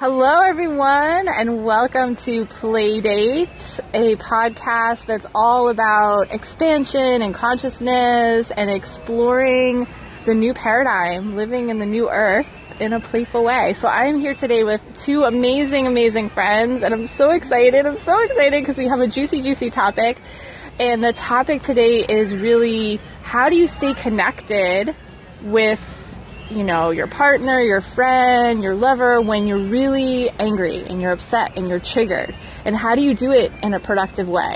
Hello, everyone, and welcome to Playdate, a podcast that's all about expansion and consciousness and exploring the new paradigm, living in the new earth in a playful way. So I'm here today with two amazing, amazing friends, and I'm so excited. I'm so excited because we have a juicy, juicy topic. And the topic today is really how do you stay connected with you know, your partner, your friend, your lover when you're really angry and you're upset and you're triggered? And how do you do it in a productive way?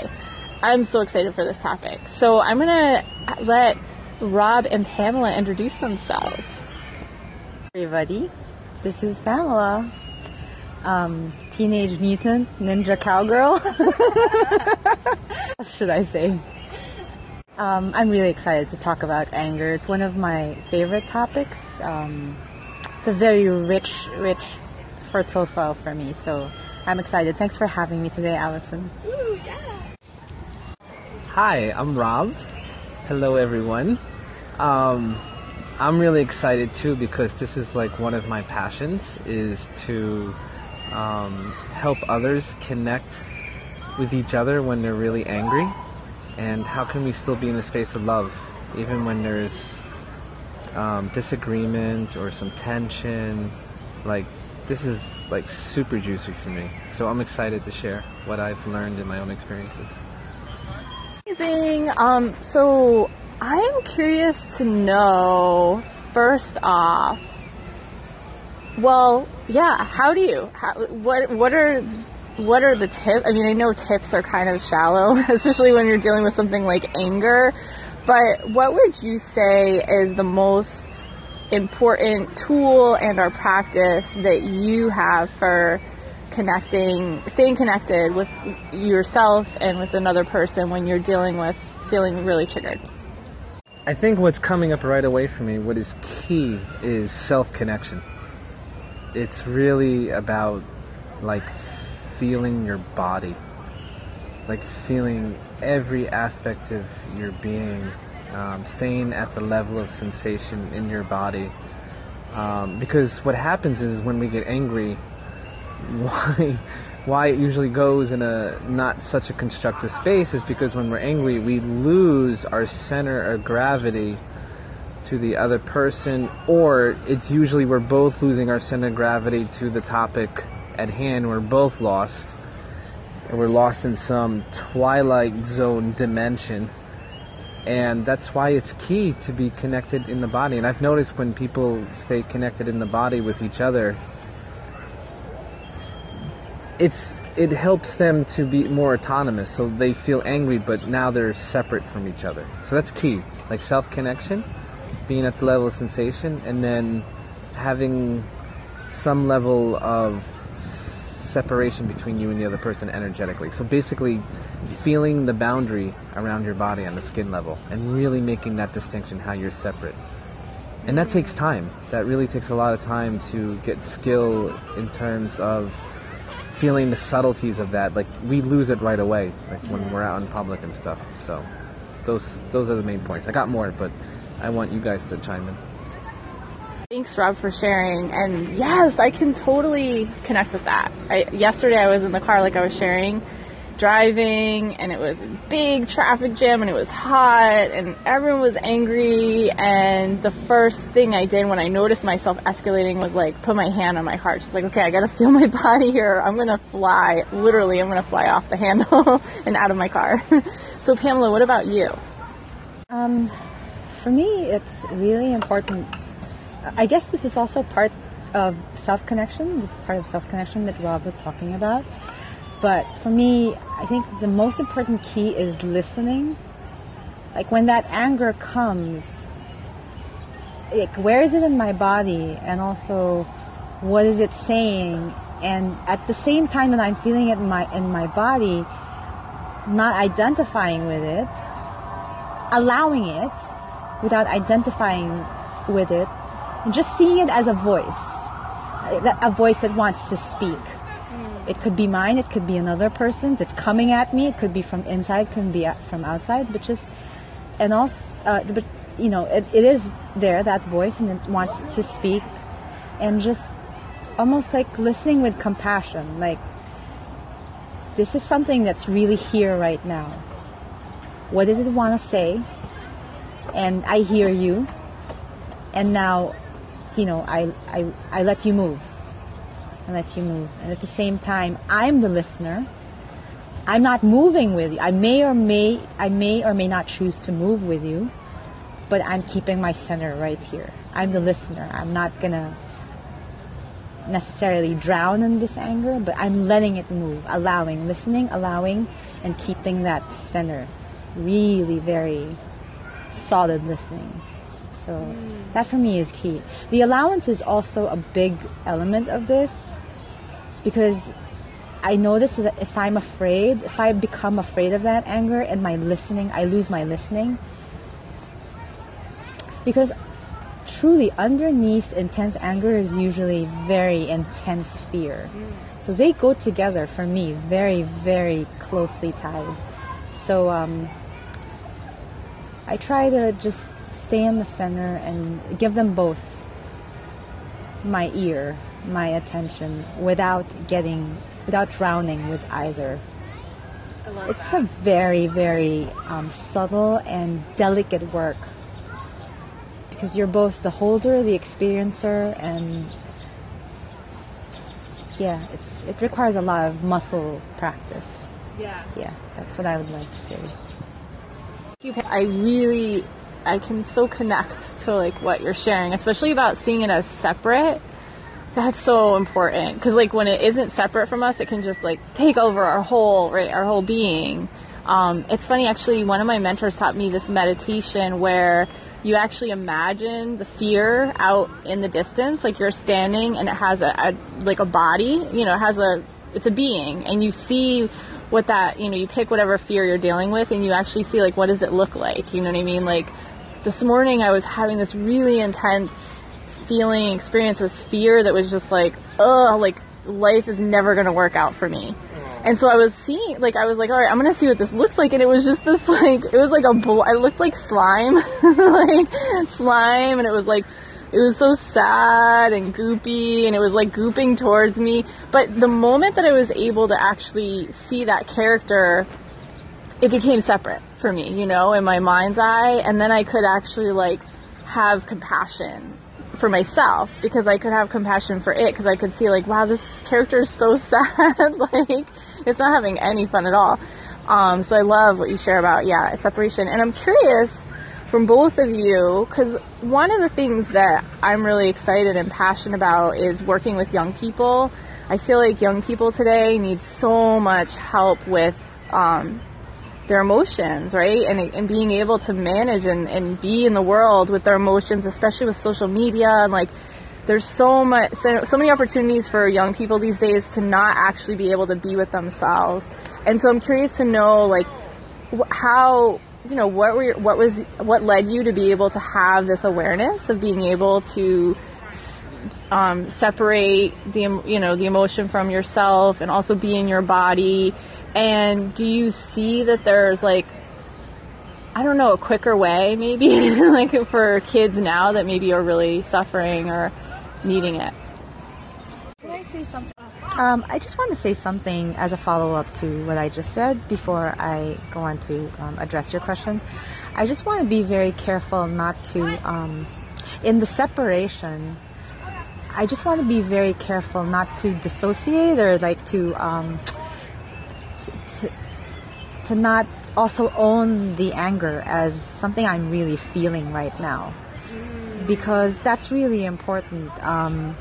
I'm so excited for this topic. So I'm going to let Rob and Pamela introduce themselves. Everybody, this is Pamela, um, Teenage Mutant Ninja Cowgirl. what should I say? Um, I'm really excited to talk about anger. It's one of my favorite topics. Um, it's a very rich, rich, fertile soil for me. So I'm excited. Thanks for having me today, Allison. Ooh, yeah. Hi, I'm Rob. Hello, everyone. Um, I'm really excited too because this is like one of my passions is to um, help others connect with each other when they're really angry and how can we still be in a space of love even when there's um, disagreement or some tension? Like this is like super juicy for me. So i'm excited to share what i've learned in my own experiences. Amazing. Um, so i'm curious to know first off well yeah how do you how, what what are what are the tips? I mean, I know tips are kind of shallow, especially when you're dealing with something like anger, but what would you say is the most important tool and our practice that you have for connecting, staying connected with yourself and with another person when you're dealing with feeling really triggered? I think what's coming up right away for me, what is key is self connection. It's really about like feeling your body, like feeling every aspect of your being, um, staying at the level of sensation in your body. Um, because what happens is when we get angry, why why it usually goes in a not such a constructive space is because when we're angry, we lose our center of gravity to the other person, or it's usually we're both losing our center of gravity to the topic at hand, we're both lost. And we're lost in some twilight zone dimension. And that's why it's key to be connected in the body. And I've noticed when people stay connected in the body with each other, it's it helps them to be more autonomous so they feel angry but now they're separate from each other so that's key like self connection being at the level of sensation and then having some level of separation between you and the other person energetically. So basically, feeling the boundary around your body on the skin level and really making that distinction how you're separate. And that takes time. That really takes a lot of time to get skill in terms of feeling the subtleties of that. Like we lose it right away, like when we're out in public and stuff. So those those are the main points. I got more, but I want you guys to chime in. Thanks, Rob, for sharing. And yes, I can totally connect with that. I, yesterday, I was in the car, like I was sharing, driving, and it was a big traffic jam, and it was hot, and everyone was angry. And the first thing I did when I noticed myself escalating was like put my hand on my heart. Just like, okay, I gotta feel my body here. I'm gonna fly. Literally, I'm gonna fly off the handle and out of my car. so, Pamela, what about you? Um, for me, it's really important I guess this is also part of self connection, part of self connection that Rob was talking about. But for me, I think the most important key is listening. Like when that anger comes, like where is it in my body, and also what is it saying? And at the same time that I'm feeling it in my in my body, not identifying with it, allowing it without identifying with it and just seeing it as a voice, a voice that wants to speak. Mm. It could be mine, it could be another person's. It's coming at me. It could be from inside, could be from outside. But just and also, uh, but you know, it, it is there that voice, and it wants to speak, and just almost like listening with compassion. Like, this is something that's really here right now. What does it want to say? And I hear you. And now, you know, I, I, I let you move. I let you move. And at the same time, I'm the listener. I'm not moving with you. I may or may I may or may not choose to move with you, but I'm keeping my center right here. I'm the listener. I'm not gonna necessarily drown in this anger, but I'm letting it move, allowing, listening, allowing, and keeping that center really very solid listening. So that for me is key. The allowance is also a big element of this because I notice that if I'm afraid, if I become afraid of that anger and my listening, I lose my listening. Because truly underneath intense anger is usually very intense fear. So they go together for me, very, very closely tied. So um, I try to just stay in the center and give them both my ear, my attention, without getting, without drowning with either. It's a very, very um, subtle and delicate work because you're both the holder, the experiencer, and yeah, it's it requires a lot of muscle practice. Yeah. Yeah, that's what I would like to say. I really, I can so connect to like what you're sharing, especially about seeing it as separate. That's so important because like when it isn't separate from us, it can just like take over our whole right, our whole being. Um, it's funny actually. One of my mentors taught me this meditation where you actually imagine the fear out in the distance, like you're standing and it has a, a like a body, you know, it has a it's a being, and you see what that you know you pick whatever fear you're dealing with and you actually see like what does it look like you know what i mean like this morning i was having this really intense feeling experience this fear that was just like oh like life is never going to work out for me. Oh. And so i was seeing like i was like all right i'm going to see what this looks like. And it was just this like it was like a bl- i looked like slime like slime. And it was like it was so sad and goopy. And it was like gooping towards me. But the moment that i was able to actually see that character it became separate for me you know in my mind's eye. And then i could actually like have compassion for myself because i could have compassion for it because i could see like wow this character is so sad. Like it's not having any fun at all. Um, so i love what you share about yeah separation. And i'm curious from both of you because one of the things that I'm really excited and passionate about is working with young people. I feel like young people today need so much help with um, their emotions, right? And, and being able to manage and, and be in the world with their emotions, especially with social media and like there's so much so, so many opportunities for young people these days to not actually be able to be with themselves. And so I'm curious to know like how you know what were your, what was what led you to be able to have this awareness of being able to um, separate the you know the emotion from yourself and also be in your body and do you see that there's like I don't know a quicker way maybe like for kids now that maybe are really suffering or needing it Can I say something? Um, I just want to say something as a follow up to what I just said before I go on to um, address your question. I just want to be very careful not to, um, in the separation, I just want to be very careful not to dissociate or like to, um, to not also own the anger as something I'm really feeling right now. Because that's really important. Um,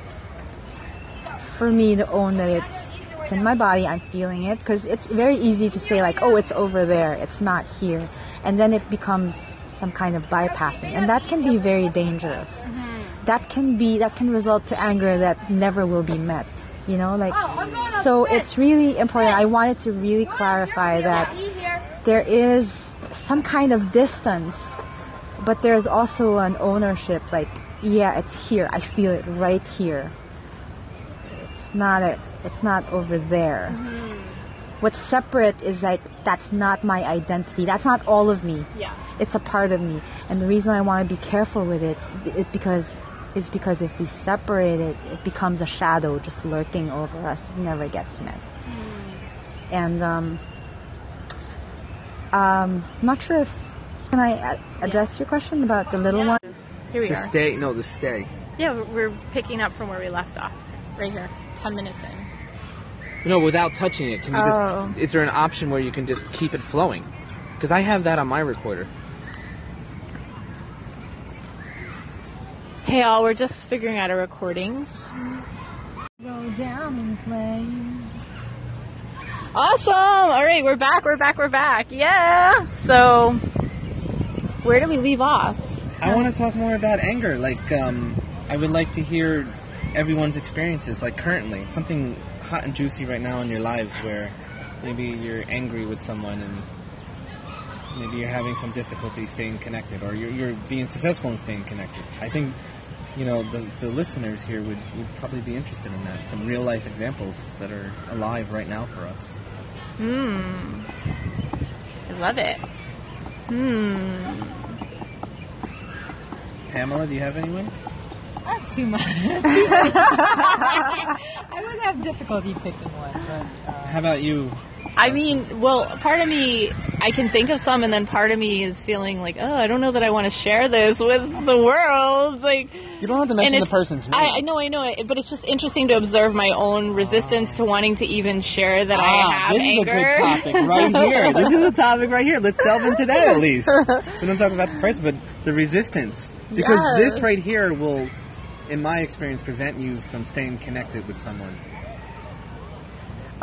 for me to own that it's, it's in my body, I'm feeling it, because it's very easy to say like, oh, it's over there, it's not here, and then it becomes some kind of bypassing, and that can be very dangerous. That can be that can result to anger that never will be met. You know, like so it's really important. I wanted to really clarify that there is some kind of distance, but there's also an ownership. Like, yeah, it's here. I feel it right here It's not a, it's not over there. Mm-hmm. What's separate is like that's not my identity. That's not all of me. yeah It's a part of me. And the reason I want to be careful with it is because is because if we separate it, it becomes a shadow just lurking over us. It never gets met. And um, um, not sure if can I a- address your question about the little one. Here we To are. stay, no, to stay. Yeah, we're we're up from where we left off. Right here. Ten minutes in. No, without touching it. Can you Oh. just? Is there an option where you can just keep it flowing? Because I have that on my recorder. Hey all, we're just figuring out our recordings. Go down in flames. Awesome! Alright, we're back, we're back, we're back. Yeah! So where do we leave off? I want to talk more about anger. Like, um, I would like to hear everyone's experiences, like currently, something hot and juicy right now in your lives where maybe you're angry with someone and maybe you're having some difficulty staying connected or you're, you're being successful in staying connected. I think, you know, the, the listeners here would, would probably be interested in that. Some real life examples that are alive right now for us. Hmm. I love it. Hmm. Pamela, do you have anyone? Not too much. I would have difficulty picking one, but uh, How about you? I mean, well, part of me, I can think of some, and then part of me is feeling like, oh, I don't know that I want to share this with the world. It's like, You don't have to mention the person's name. I, I know, I know, it, but it's just interesting to observe my own resistance to wanting to even share that I Ah, have this anger. is a good topic right here. This is a topic right here. Let's delve into that at least. We don't talk about the person, but the resistance. Because Yes. this right here will, in my experience, prevent you from staying connected with someone.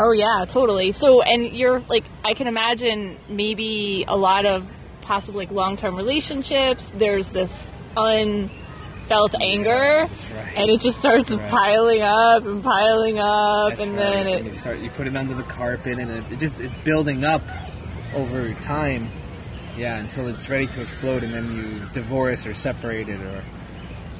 Oh yeah, totally. So, and you're like, I can imagine maybe a lot of possibly like long-term relationships. There's this unfelt anger, right. and it just starts Right. piling up and piling up, That's and right. then And it. you start, you put it under the carpet, and it, it just it's building up over time. Yeah, until it's ready to explode, and then you divorce or separate it or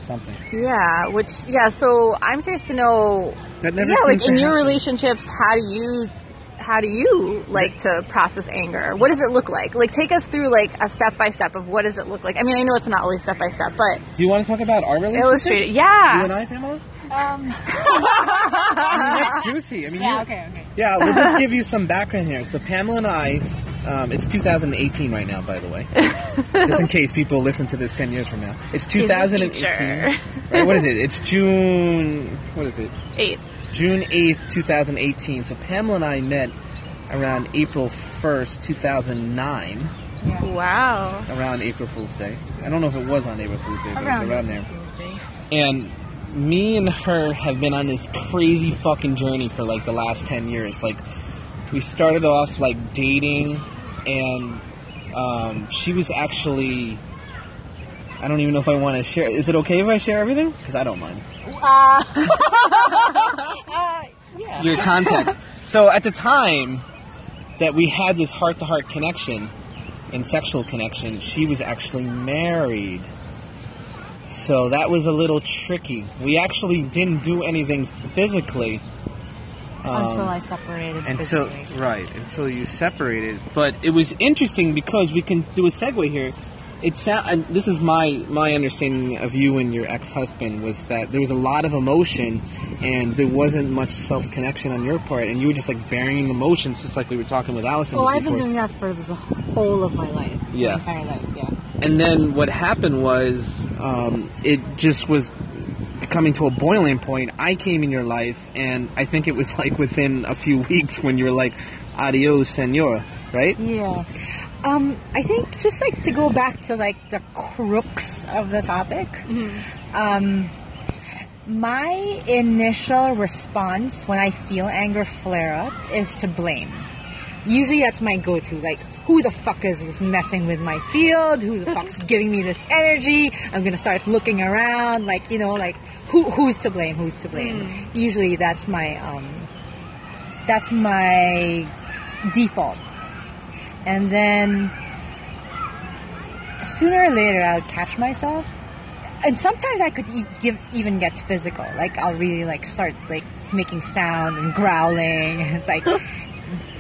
something. Yeah, which yeah. So I'm curious to know. That never yeah, like to in your relationships, how do you how do you like to process anger? What does it look like? Like take us through like a step by step of what does it look like? I mean, I know it's not always step by step, but Do you want to talk about our relationship? illustrate it. Yeah. You and I, Pamela? um, I mean, that's juicy. I mean, yeah, you, okay, okay. Yeah, we'll just give you some background here. So Pamela and I, um, it's 2018 right now, by the way, just in case people listen to this 10 years from now. It's 2018. Right, what is it? It's June. What is it? 8th. June 8th, 2018. So Pamela and I met around April 1st, 2009. Wow. Around April Fool's Day. I don't know if it was on April Fool's Day, but Around it was around there. And me and her have been on this crazy fucking journey for like the last 10 years. Like, we started off like dating, and um, she was actually. I don't even know if I want to share. Is it okay if I share everything? Because I don't mind. Your context. so at the time that we had this heart to heart connection and sexual connection, she was actually married. So that was a little tricky. We actually didn't do anything physically. until um, I separated. Until physically. right, until you separated. But it was interesting because we can do a segue here. It sound, and this is my my understanding of you and your ex husband was that there was a lot of emotion, and there wasn't much self connection on your part, and you were just like burying emotions, just like we were talking with Allison. Oh, I've been doing that for the whole of my life. Yeah. My entire life, yeah. And then what happened was um, it just was coming to a boiling point. I came in your life, and I think it was like within a few weeks when you were like, "Adios, senor," right? Yeah. Um, I think just like to go back to like the crux of the topic. Um, my initial response when I feel anger flare up is to blame. Usually that's my go-to. Like, who the fuck is messing with my field? Who the fuck's giving me this energy? I'm gonna start looking around. Like, you know, like who who's to blame? Who's to blame? Usually that's my um, that's my default. And then sooner or later I'll catch myself. And sometimes I could e- give even gets physical. Like I'll really like start like making sounds and growling. It's like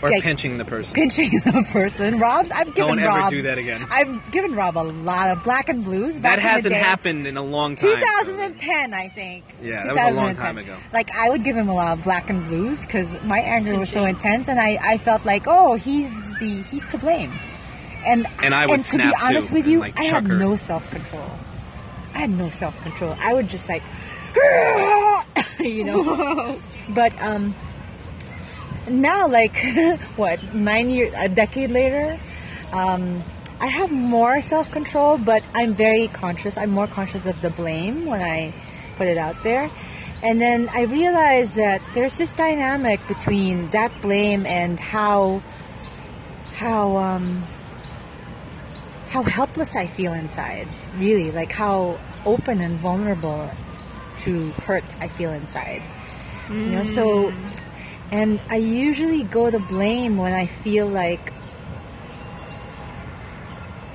Or like, pinching the person. pinching the person. Rob's. I've given Don't ever Rob. do that again. I've given Rob a lot of black and blues. that in hasn't day. happened in a long time. 2010, I think. Yeah, that was a long time ago. Like I would give him a lot of black and blues because my anger was so intense, and I, I felt like, oh, he's the he's to blame. And And I would and to be honest with you, like, I had no self control. I had no self control. I would just like, you know. but um, now, like, what nine years, a decade later, um, I have more self control, but I'm very conscious. I'm more conscious of the blame when I put it out there. And then I realized that there's this dynamic between that blame and how how um how helpless I feel inside. Really, like how open and vulnerable to hurt I feel inside. You know, so and I usually go to blame when I feel like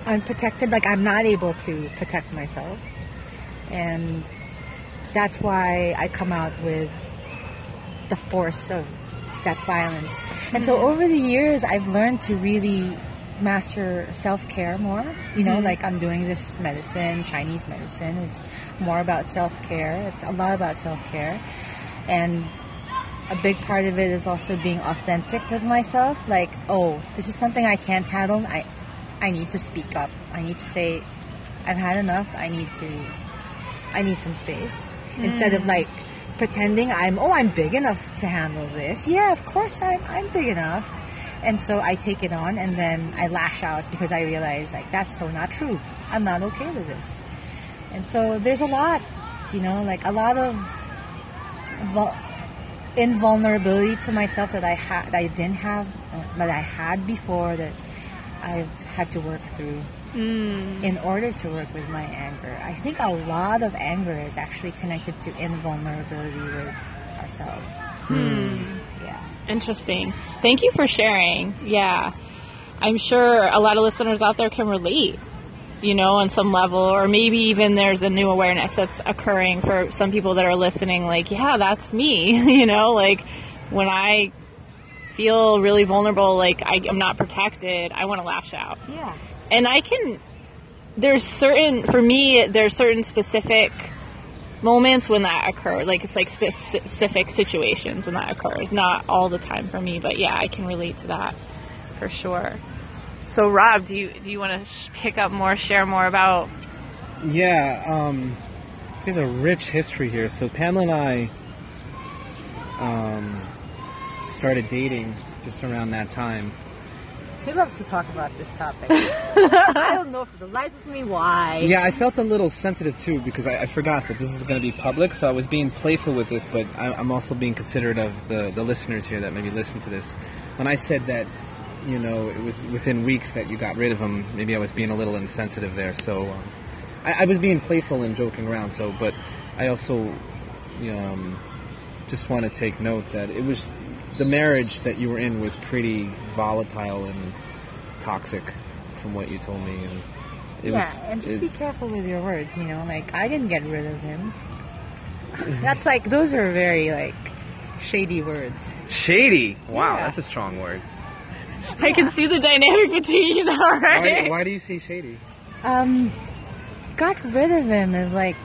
unprotected, like I'm not able to protect myself. And that's why I come out with the force of that violence. And so mm-hmm. over the years, I've learned to really master self care more. You know, mm-hmm. like I'm doing this medicine, Chinese medicine. It's more about self care, it's a lot about self care. And a big part of it is also being authentic with myself. Like, oh, this is something I can't handle. I, I need to speak up. I need to say, I've had enough. I need to, I need some space. Instead of mm. like pretending I'm, oh, I'm big enough to handle this. Yeah, of course I'm, I'm big enough. And so I take it on and then I lash out because I realize like that's so not true. I'm not okay with this. And so there's a lot, you know, like a lot of invulnerability to myself that I had, that I didn't have, uh, that I had before that I've had to work through in order to work with my anger. I think a lot of anger is actually connected to invulnerability with ourselves. Yeah. Interesting. Thank you for sharing. Yeah. I'm sure a lot of listeners out there can relate, you know, on some level, or maybe even there's a new awareness that's occurring for some people that are listening, like, yeah, that's me, you know, like when I feel really vulnerable, like I, I'm not protected, I want to lash out. Yeah. and I can. There's certain for me. There's certain specific moments when that occurs. Like it's like specific situations when that occurs. Not all the time for me, but yeah, I can relate to that for sure. So Rob, do you do you want to sh- pick up more, share more about? Yeah, um, there's a rich history here. So Pamela and I um, started dating just around that time. He loves to talk about this topic. I don't know for the life of me why. Yeah, I felt a little sensitive too because I, I forgot that this is going to be public. So I was being playful with this, but I, I'm also being considerate of the, the listeners here that maybe listen to this. When I said that, you know, it was within weeks that you got rid of him, maybe I was being a little insensitive there. So um, I, I was being playful and joking around. So, but I also, you know, um, just want to take note that it was the marriage that you were in was pretty volatile and toxic, from what you told me. And it yeah, was, and just it- be careful with your words, you know, like I didn't get rid of him. That's like those are very like shady words. Shady. Wow, Yeah. that's a strong word. I can see the dynamic between you now, Why, right? why do you say shady? Um got rid of him is like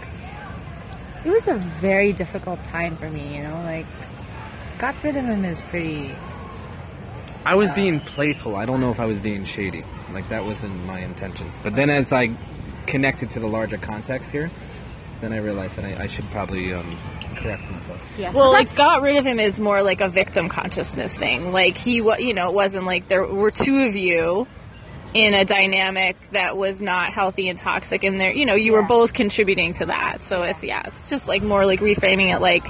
it was a very difficult time for me, you know, like got rid of him is pretty I was being playful. I don't know if I was being shady. Like that wasn't my intention. But then as I connected to the larger context here, then I realized that I, I should probably um, correct myself. yeah, Well, like got rid of him is more like a victim consciousness thing. Like he, wa- you know, it wasn't like there were two of you in a dynamic that was not healthy and toxic, and there, you know, you were both contributing to that. So it's yeah, it's just like more like reframing it like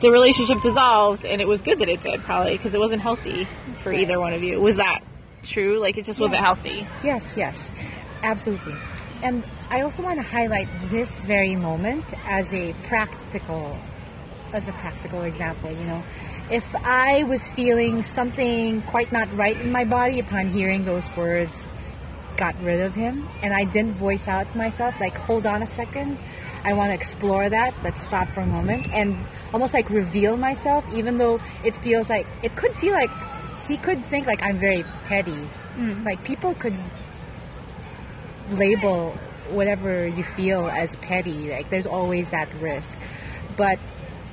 the relationship dissolved, and it was good that it did probably because it wasn't healthy for either one of you. Was that true? Like it just wasn't healthy. Yes, yes, absolutely. And I also want to highlight this very moment as a practical, as a practical example. You know, if I was feeling something quite not right in my body upon hearing those words, got rid of him, and I didn't voice out myself, like, hold on a second, I want to explore that. Let's stop for a moment and almost like reveal myself, even though it feels like it could feel like he could think like I'm very petty. Mm. Like people could label whatever you feel as petty. Like there's always that risk, but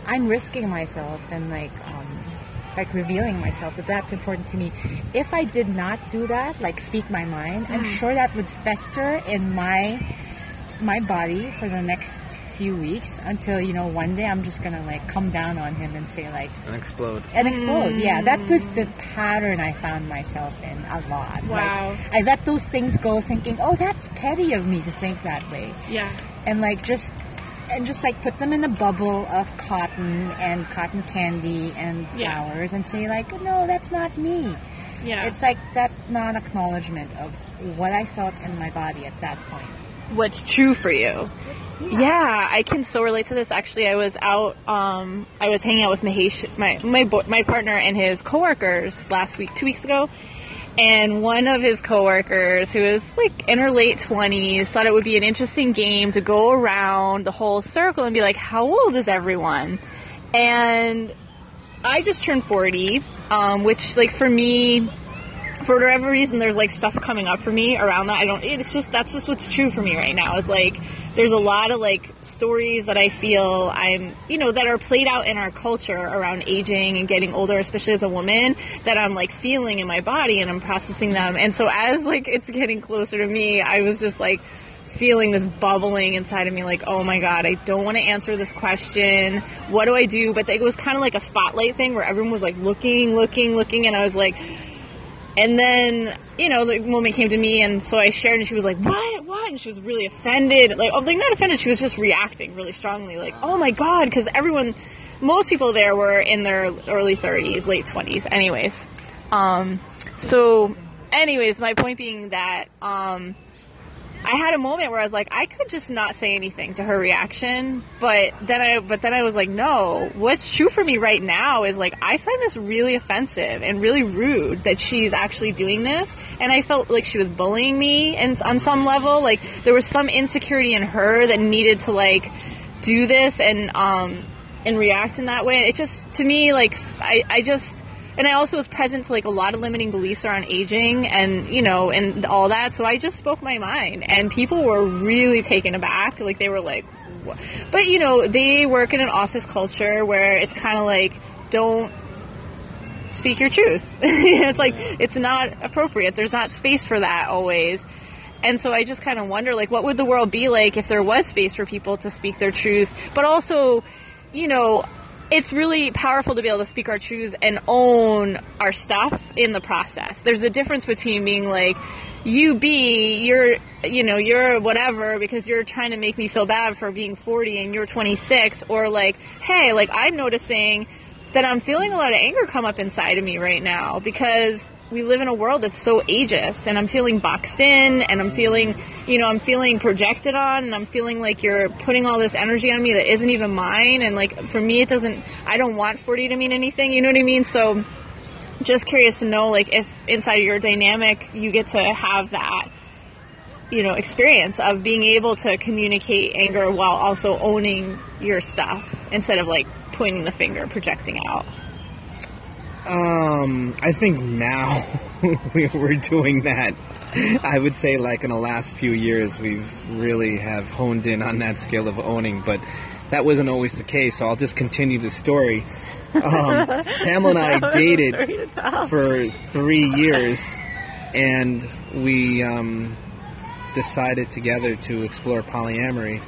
I'm risking myself and like um, like revealing myself that that's important to me. If I did not do that, like speak my mind, I'm sure that would fester in my my body for the next few weeks until you know one day I'm just gonna like come down on him and say like And explode. and explode. Yeah, mm. that was the pattern I found myself in a lot. Like, Wow. I let those things go, thinking, "Oh, that's petty of me to think that way," Yeah. and like just and just like put them in a bubble of cotton and cotton candy and Yeah. flowers and say like, "No, that's not me." Yeah. It's like that non-acknowledgement of what I felt in my body at that point. what's true for you. Yeah. I can so relate to this. Actually, I was out. Um, I was hanging out with Mahesh, my my bo- my partner, and his coworkers last week, two weeks ago. And one of his coworkers, who was like in her late twenties, thought it would be an interesting game to go around the whole circle and be like, "How old is everyone?" And I just turned forty, um, which like for me, for whatever reason there's like stuff coming up for me around that. I don't it's just that's just what's true for me right now is like there's a lot of like stories that i feel i'm you know that are played out in our culture around aging and getting older especially as a woman that i'm like feeling in my body and i'm processing them. And so as like it's getting closer to me i was just like feeling this bubbling inside of me like oh my god i don't want to answer this question. What do i do? But it was kind of like a spotlight thing where everyone was like looking looking looking and i was like and then, you know, the moment came to me, and so I shared, and she was like, "What? What?" And she was really offended. Like, oh, like not offended. She was just reacting really strongly, like, "Oh my god!" Because everyone, most people there were in their early 30s, late 20s, anyways. Um, so, anyways, my point being that um, I had a moment where I was like, I could just not say anything to her reaction, but then I, but then I was like, no. What's true for me right now is like I find this really offensive and really rude that she's actually doing this, and I felt like she was bullying me, and on some level, like there was some insecurity in her that needed to like do this and um and react in that way. It just to me like I I just and I also was present to like a lot of limiting beliefs around aging and you know and all that. So I just spoke my mind, and people were really taken aback. Like they were like, "What?" but you know they work in an office culture where it's kind of like don't speak your truth. it's like it's not appropriate. There's not space for that always. And so I just kind of wonder like what would the world be like if there was space for people to speak their truth, but also, you know, it's really powerful to be able to speak our truths and own our stuff in the process. There's a difference between being like, you be, you're, you know, you're whatever because you're trying to make me feel bad for being 40 and you're 26, or like, hey, like I'm noticing that I'm feeling a lot of anger come up inside of me right now because we live in a world that's so ageist and I'm feeling boxed in and I'm feeling, you know, I'm feeling projected on and I'm feeling like you're putting all this energy on me that isn't even mine. And like for me, it doesn't, I don't want 40 to mean anything. You know what I mean? So just curious to know, like, if inside your dynamic you get to have that, you know, experience of being able to communicate anger while also owning your stuff instead of like pointing the finger, projecting out. Um, I think now we're doing that. I would say, like in the last few years, we've really have honed in on that skill of owning, but that wasn't always the case. So I'll just continue the story. Um, Pamela and I dated for three years, and we um, decided together to explore polyamory.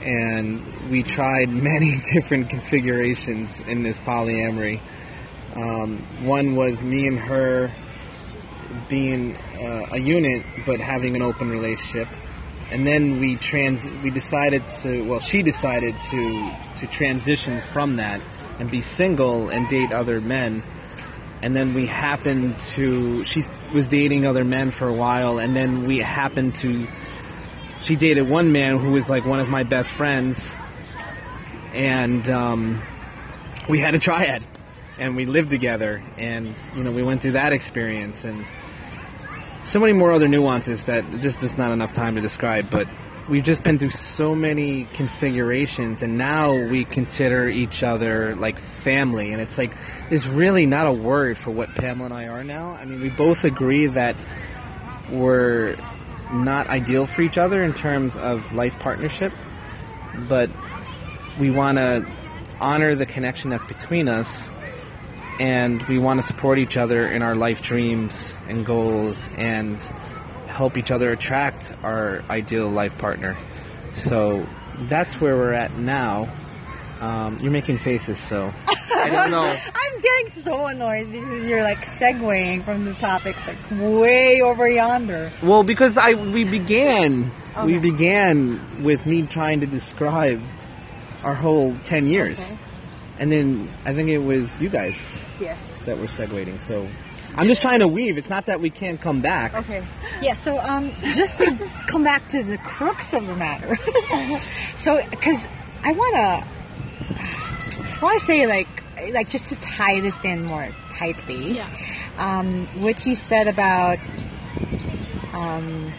And we tried many different configurations in this polyamory. Um, one was me and her being uh, a unit, but having an open relationship. And then we trans we decided to well she decided to to transition from that and be single and date other men. And then we happened to she was dating other men for a while and then we happened to she dated one man who was like one of my best friends and um, we had a triad and we lived together and you know we went through that experience and so many more other nuances that just is not enough time to describe but we've just been through so many configurations and now we consider each other like family and it's like there's really not a word for what Pamela and I are now. I mean, we both agree that we're not ideal for each other in terms of life partnership, but we want to honor the connection that's between us and we want to support each other in our life dreams and goals and help each other attract our ideal life partner. So that's where we're at now. Um, you're making faces, so I don't know. I'm getting so annoyed because you're like segueing from the topics like way over yonder. Well, because I we began we began with me trying to describe our whole ten years, Okay. And then I think it was you guys Yeah. that were segueing. So I'm just trying to weave. It's not that we can't come back. Okay. Yeah. So, um, just to come back to the crux of the matter. so, because I wanna, I wanna say like, like just to tie this in more tightly. Yeah. Um, what you said about, um,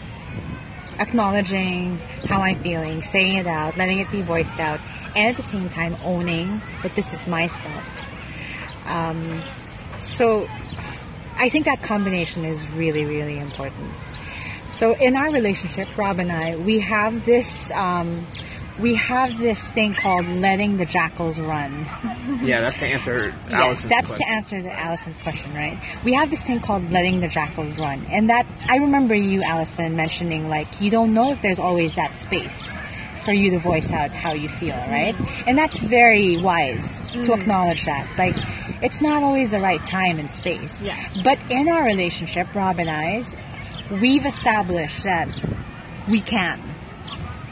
acknowledging how I'm feeling, saying it out, letting it be voiced out, and at the same time owning that this is my stuff. Um, so I think that combination is really, really important. So in our relationship, Rob and I, we have this, um, we have this thing called letting the jackals run. Yeah, that's the answer. Yes, that's question. to answer to Allison's question, right? We have this thing called letting the jackals run, and that I remember you, Allison, mentioning like you don't know if there's always that space for you to voice out how you feel, right? And that's very wise to mm. acknowledge that. Like, it's not always the right time and space. Yeah. But in our relationship, Rob and I's, we've established that we can,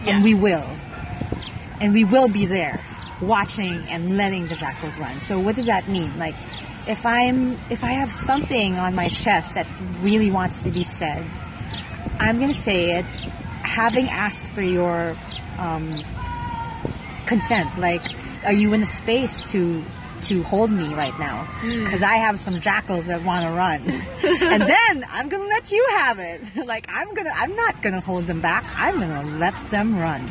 and we will, and we will be there, watching and letting the jackals run. So, what does that mean? Like, if I'm, if I have something on my chest that really wants to be said, I'm gonna say it, having asked for your um, consent. Like, are you in the space to to hold me right now? Because I have some jackals that want to run, and then I'm gonna let you have it. like, I'm gonna, I'm not gonna hold them back. I'm gonna let them run.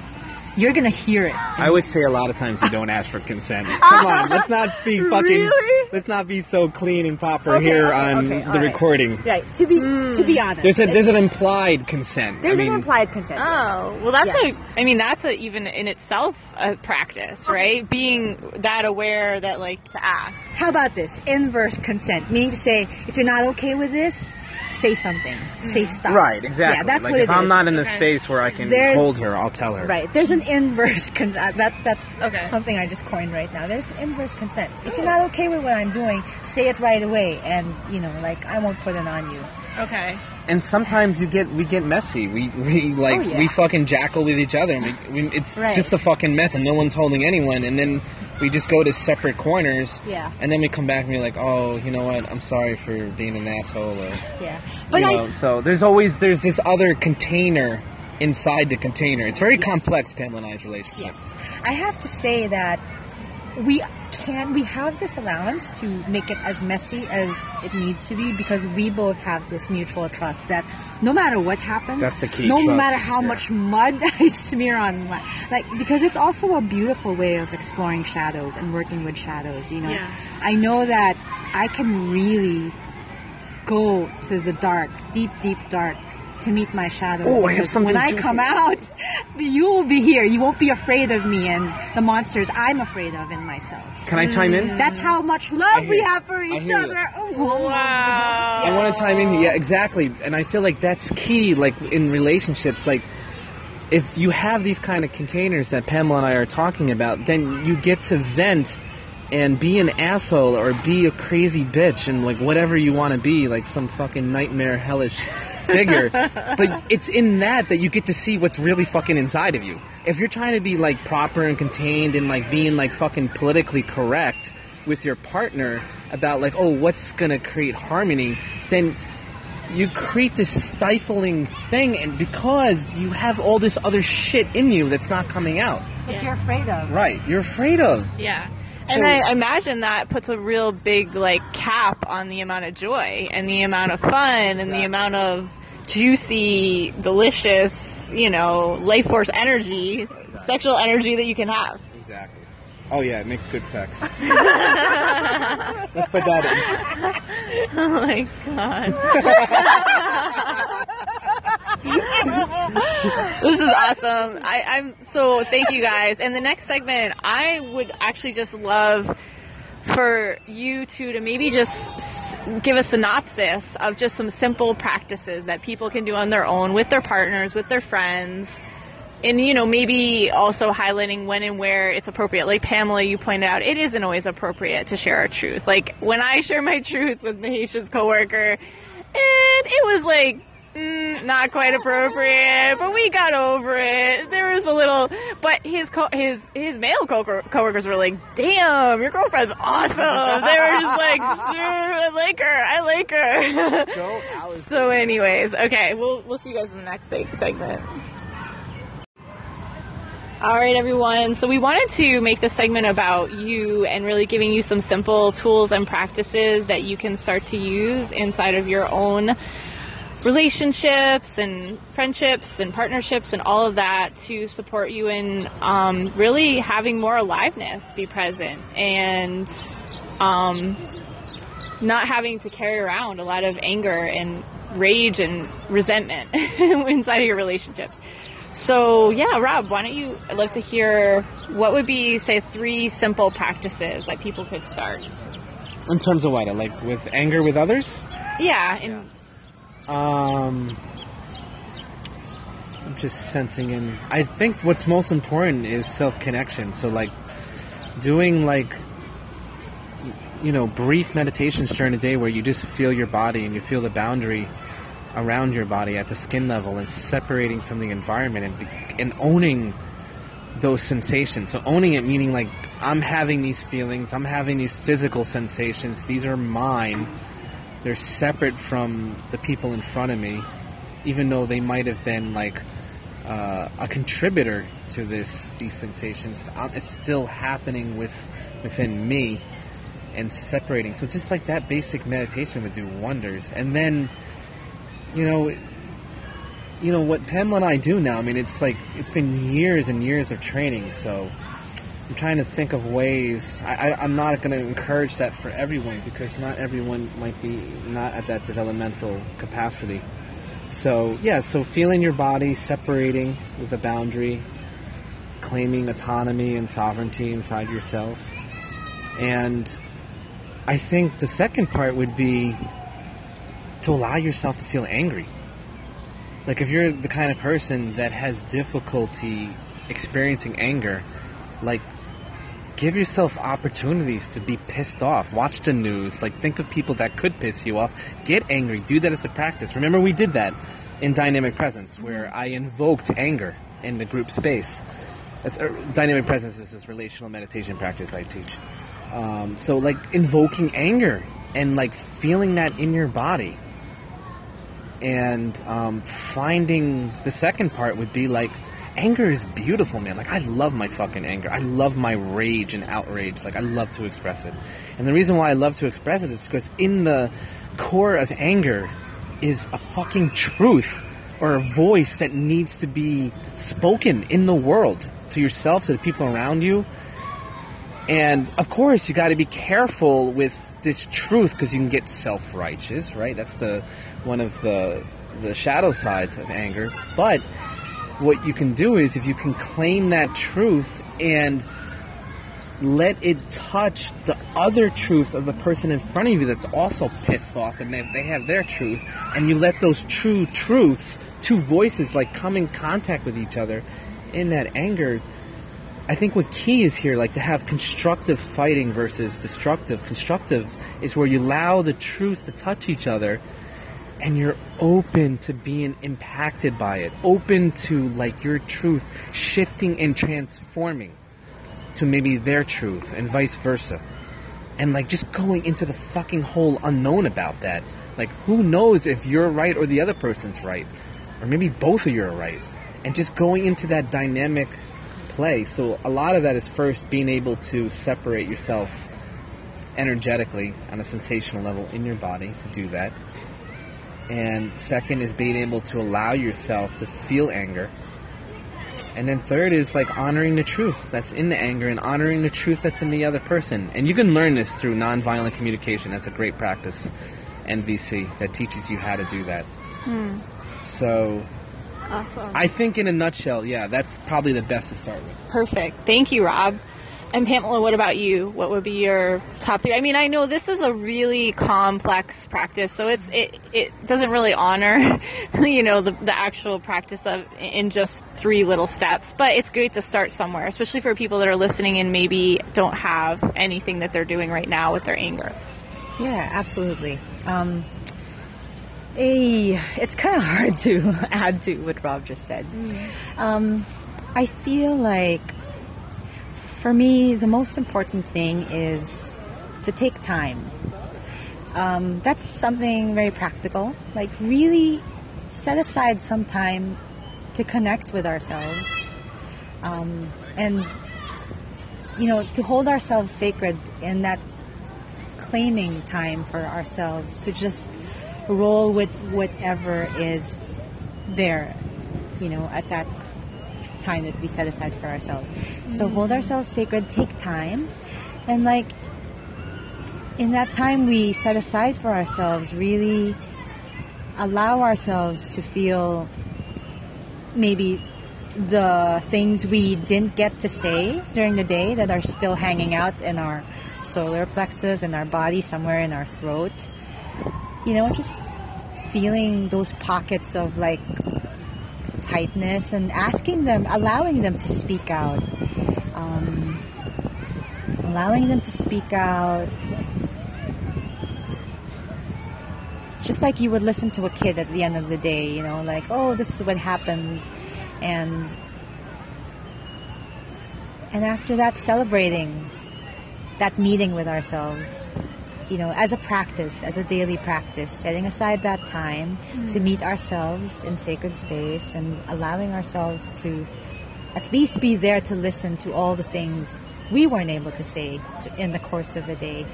You're gonna hear it. I would say a lot of times you don't ask for consent. Come on, let's not be fucking. Really? Let's not be so clean and proper Okay, here okay, on okay, the all right. recording. Right. To be to be hmm. honest, There's a there's an implied consent. there's I mean, an implied consent. Oh, well, that's Yes. a, I mean, that's a, even in itself a practice, right? Being that aware that, like, to ask. How about this? Inverse consent, meaning to say, if you're not okay with this, say something. Say mm-hmm. stop. right, exactly. Yeah, that's like what if it I'm is. not in the Okay. space where I can There's- hold her, I'll tell her. Right. There's an inverse consent. Uh, that's that's Okay. something I just coined right now. There's inverse consent. If you're not okay with what I'm doing, say it right away, and you know, like I won't put it on you. Okay. And sometimes you get we get messy. We we like Oh, yeah. we fucking jackal with each other. We, we, it's Right. just a fucking mess, and no one's holding anyone. And then we just go to separate corners. Yeah. And then we come back and we're like, oh, you know what? I'm sorry for being an asshole. Or, Yeah. But you I know, so there's always there's this other container inside the container. It's very complex, Pamela and I's relationship. Yes. I have to say that we can we have this allowance to make it as messy as it needs to be because we both have this mutual trust that no matter what happens That's the key, no trust, matter how yeah. much mud I smear on my like because it's also a beautiful way of exploring shadows and working with shadows you know Yeah. I know that I can really go to the dark deep deep dark to meet my shadow Oh, I have something when I come out you will be here you won't be afraid of me and the monsters I'm afraid of in myself Can I chime in? that's how much love we have for each other. Oh, Wow. I want to chime in. Yeah, exactly. And I feel like that's key. Like in relationships, like if you have these kind of containers that Pamela and I are talking about, then you get to vent and be an asshole or be a crazy bitch and like whatever you want to be, like some fucking nightmare hellish figure. but it's in that that you get to see what's really fucking inside of you. If you're trying to be like proper and contained and like being like fucking politically correct with your partner about like oh what's gonna create harmony, then you create this stifling thing and because you have all this other shit in you that's not coming out. That you're afraid of. Right. You're afraid of. Yeah. And I imagine that puts a real big like cap on the amount of joy and the amount of fun and the amount of juicy, delicious you know, life force energy, sexual energy that you can have. Exactly. Oh yeah, it makes good sex. Let's put that in. Oh my god. this is awesome. I, I'm so thank you guys. And the next segment, I would actually just love for you two to maybe just give a synopsis of just some simple practices that people can do on their own with their partners, with their friends. And you know, maybe also highlighting when and where it's appropriate. Like Pamela, you pointed out, it isn't always appropriate to share our truth. Like when I share my truth with Mahesh's coworker, and it was like mm, not quite appropriate, but we got over it. There was a little, but his co- his his male co- coworkers were like, "Damn, your girlfriend's awesome." They were just like, "Shoot, I like her, I like her." So, anyways, okay, we'll we'll see you guys in the next seg- segment. All right, everyone. So we wanted to make this segment about you and really giving you some simple tools and practices that you can start to use inside of your own relationships and friendships and partnerships and all of that to support you in um, really having more aliveness be present and um, not having to carry around a lot of anger and rage and resentment inside of your relationships. So, yeah, Rob, why don't you? I'd love to hear what would be, say, three simple practices that people could start. In terms of what? Like with anger with others? Yeah, and Um, I'm just sensing in. I think what's most important is self connection. So, like, doing like, you know, brief meditations during the day where you just feel your body and you feel the boundary around your body at the skin level and separating from the environment and, and owning those sensations. So, owning it meaning like, I'm having these feelings, I'm having these physical sensations, these are mine they're separate from the people in front of me, even though they might have been like uh, a contributor to this these sensations. Um, it's still happening with within me and separating. So just like that basic meditation would do wonders. And then, you know, you know what Pamela and I do now. I mean, it's like it's been years and years of training. So I'm trying to think of ways. I, I, I'm not going to encourage that for everyone because not everyone might be not at that developmental capacity. So yeah, so feeling your body, separating with a boundary, claiming autonomy and sovereignty inside yourself, and I think the second part would be to allow yourself to feel angry. Like if you're the kind of person that has difficulty experiencing anger, like give yourself opportunities to be pissed off. Watch the news. Like think of people that could piss you off. Get angry. Do that as a practice. Remember we did that in dynamic presence where I invoked anger in the group space. That's uh, dynamic presence is this relational meditation practice I teach. Um, so like invoking anger and like feeling that in your body and um, finding the second part would be like anger is beautiful man. Like i love my fucking anger. I love my rage and outrage. Like i love to express it. And the reason why i love to express it is because in the core of anger is a fucking truth or a voice that needs to be spoken in the world to yourself to the people around you. And of course, you got to be careful with this truth because you can get self-righteous, right? That's the one of the the shadow sides of anger. But what you can do is if you can claim that truth and let it touch the other truth of the person in front of you that's also pissed off and they, they have their truth and you let those true truths two voices like come in contact with each other in that anger I think what key is here, like to have constructive fighting versus destructive. Constructive is where you allow the truths to touch each other and you're open to being impacted by it, open to like your truth shifting and transforming to maybe their truth and vice versa. And like just going into the fucking whole unknown about that. Like who knows if you're right or the other person's right? Or maybe both of you are right. And just going into that dynamic play. So a lot of that is first being able to separate yourself energetically on a sensational level in your body to do that. And second is being able to allow yourself to feel anger And then third is like honoring the truth that's in the anger and honoring the truth that's in the other person. And you can learn this through nonviolent communication. That's a great practice, NVC, that teaches you how to do that. Hmm. So Awesome. I think in a nutshell, yeah, that's probably the best to start with. Perfect. Thank you, Rob. And Pamela, what about you? What would be your top three? I mean, I know this is a really complex practice, so it's it, it doesn't really honor, you know, the, the actual practice of in just three little steps. But it's great to start somewhere, especially for people that are listening and maybe don't have anything that they're doing right now with their anger. Yeah, absolutely. Um, a, it's kind of hard to add to what Rob just said. Um, I feel like for me, the most important thing is to take time. Um, that's something very practical. Like, really set aside some time to connect with ourselves um, and, you know, to hold ourselves sacred in that claiming time for ourselves to just roll with whatever is there, you know, at that time that we set aside for ourselves. So mm-hmm. hold ourselves sacred, take time, and like in that time we set aside for ourselves, really allow ourselves to feel maybe the things we didn't get to say during the day that are still hanging out in our solar plexus in our body somewhere in our throat you know just feeling those pockets of like tightness and asking them allowing them to speak out. Um, allowing them to speak out. Just like you would listen to a kid at the end of the day you know like oh this is what happened. And and after that celebrating that meeting with ourselves you know as a practice as a daily practice setting aside that time to hmm. meet ourselves in sacred space and allowing ourselves to at least be there to listen to all the things we weren't able to say in the course of a day.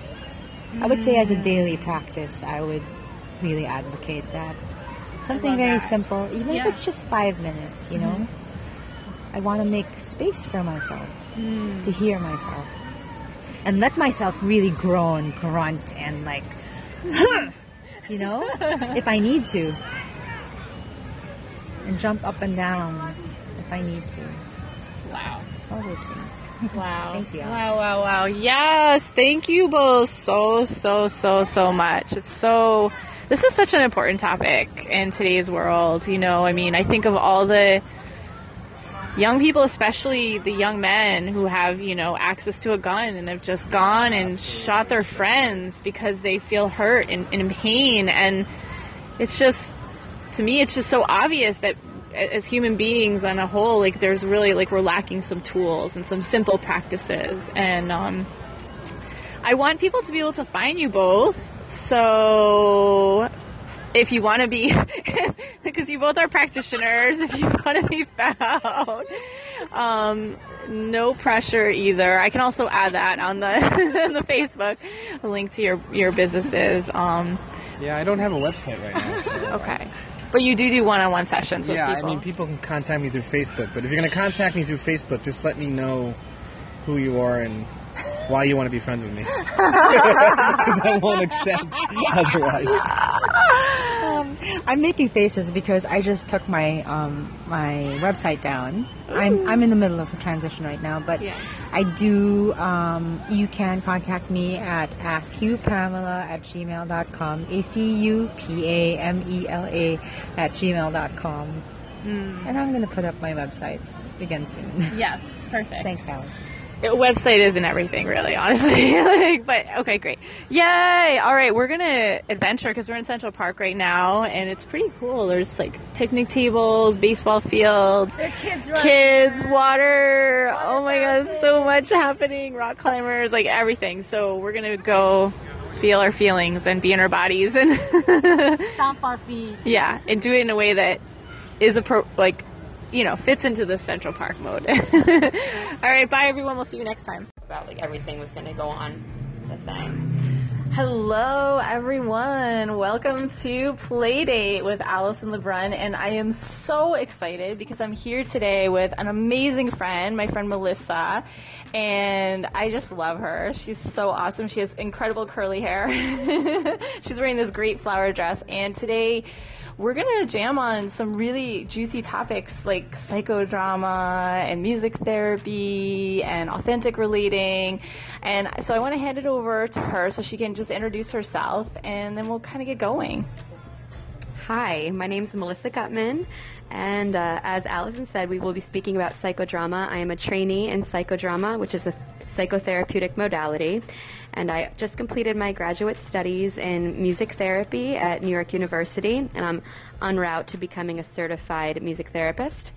I would say as a daily hmm. practice i would really advocate that. Something very that. simple even Yeah. if it's just five minutes you know? Hmm. I want to make space for myself to hear myself and let myself really groan, grunt, and like, you know, if I need to, and jump up and down if I need to. Wow. All those things. Wow. Thank you. Wow, wow, wow. Yes, thank you both so, so, so, so much. It's so, this is such an important topic in today's world. You know, I mean, I think of all the young people, especially the young men who have, you know, access to a gun and have just gone and shot their friends because they feel hurt and, and in pain. And it's just, to me, it's just so obvious that as human beings on a whole, like there's really like we're lacking some tools and some simple practices. And um, I want people to be able to find you both. So if you want to be, because you both are practitioners, if you want to be found, um, no pressure either. I can also add that on the on the Facebook, link to your your businesses. Um, Yeah, I don't have a website right now. So okay, but you do do one-on-one sessions with people. yeah. I mean, people can contact me through Facebook, but if you're going to contact me through Facebook, just let me know who you are and why you want to be friends with me. Because I won't accept otherwise. I'm making faces because I just took my um, my website down. I'm I'm in the middle of a transition right now, but Yeah. I do. Um, you can contact me at acupamela at gmail.com. A C U P A M E L A at gmail.com. And I'm gonna put up my website again soon. Yes, perfect. Thanks, Alice. A website isn't everything, really, honestly. like, but okay, great. Yay! All right, we're gonna adventure because we're in Central Park right now, and it's pretty cool. There's like picnic tables, baseball fields, kids kids, water. oh my god, so much happening. Rock climbers, like everything. So we're gonna go feel our feelings and be in our bodies and Stomp our feet. yeah, and do it in a way that is appro- like you know fits into the Central Park mode. All right, bye everyone. We'll see you next time. about like everything was gonna go on the thing. Hello, everyone. Welcome to Playdate with Allison LeBrun. And I am so excited because I'm here today with an amazing friend, my friend Melissa. And I just love her. She's so awesome. She has incredible curly hair. She's wearing this great flower dress. And today, we're going to jam on some really juicy topics like psychodrama and music therapy and authentic relating. And so I want to hand it over to her so she can just introduce herself and then we'll kind of get going. Hi, my name is Melissa Gutman, and uh, as Allison said, we will be speaking about psychodrama. I am a trainee in psychodrama, which is a psychotherapeutic modality, and I just completed my graduate studies in music therapy at New York University, and I'm en route to becoming a certified music therapist.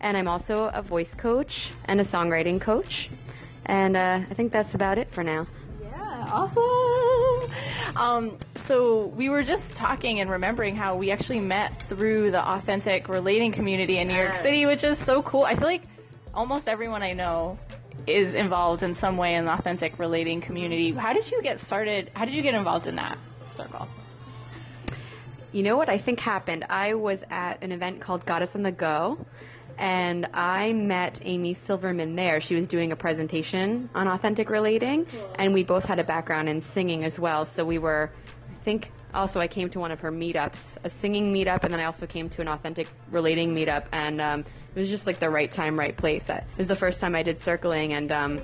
And I'm also a voice coach and a songwriting coach, and uh, I think that's about it for now. Yeah, awesome. Um, so we were just talking and remembering how we actually met through the authentic relating community in New York City, which is so cool. I feel like almost everyone I know is involved in some way in the authentic relating community. How did you get started? How did you get involved in that circle? You know what I think happened? I was at an event called Goddess on the Go, and I met Amy Silverman there. She was doing a presentation on authentic relating, and we both had a background in singing as well. So we were, I think, also I came to one of her meetups, a singing meetup, and then I also came to an authentic relating meetup, and um, it was just like the right time, right place. It was the first time I did circling, and um,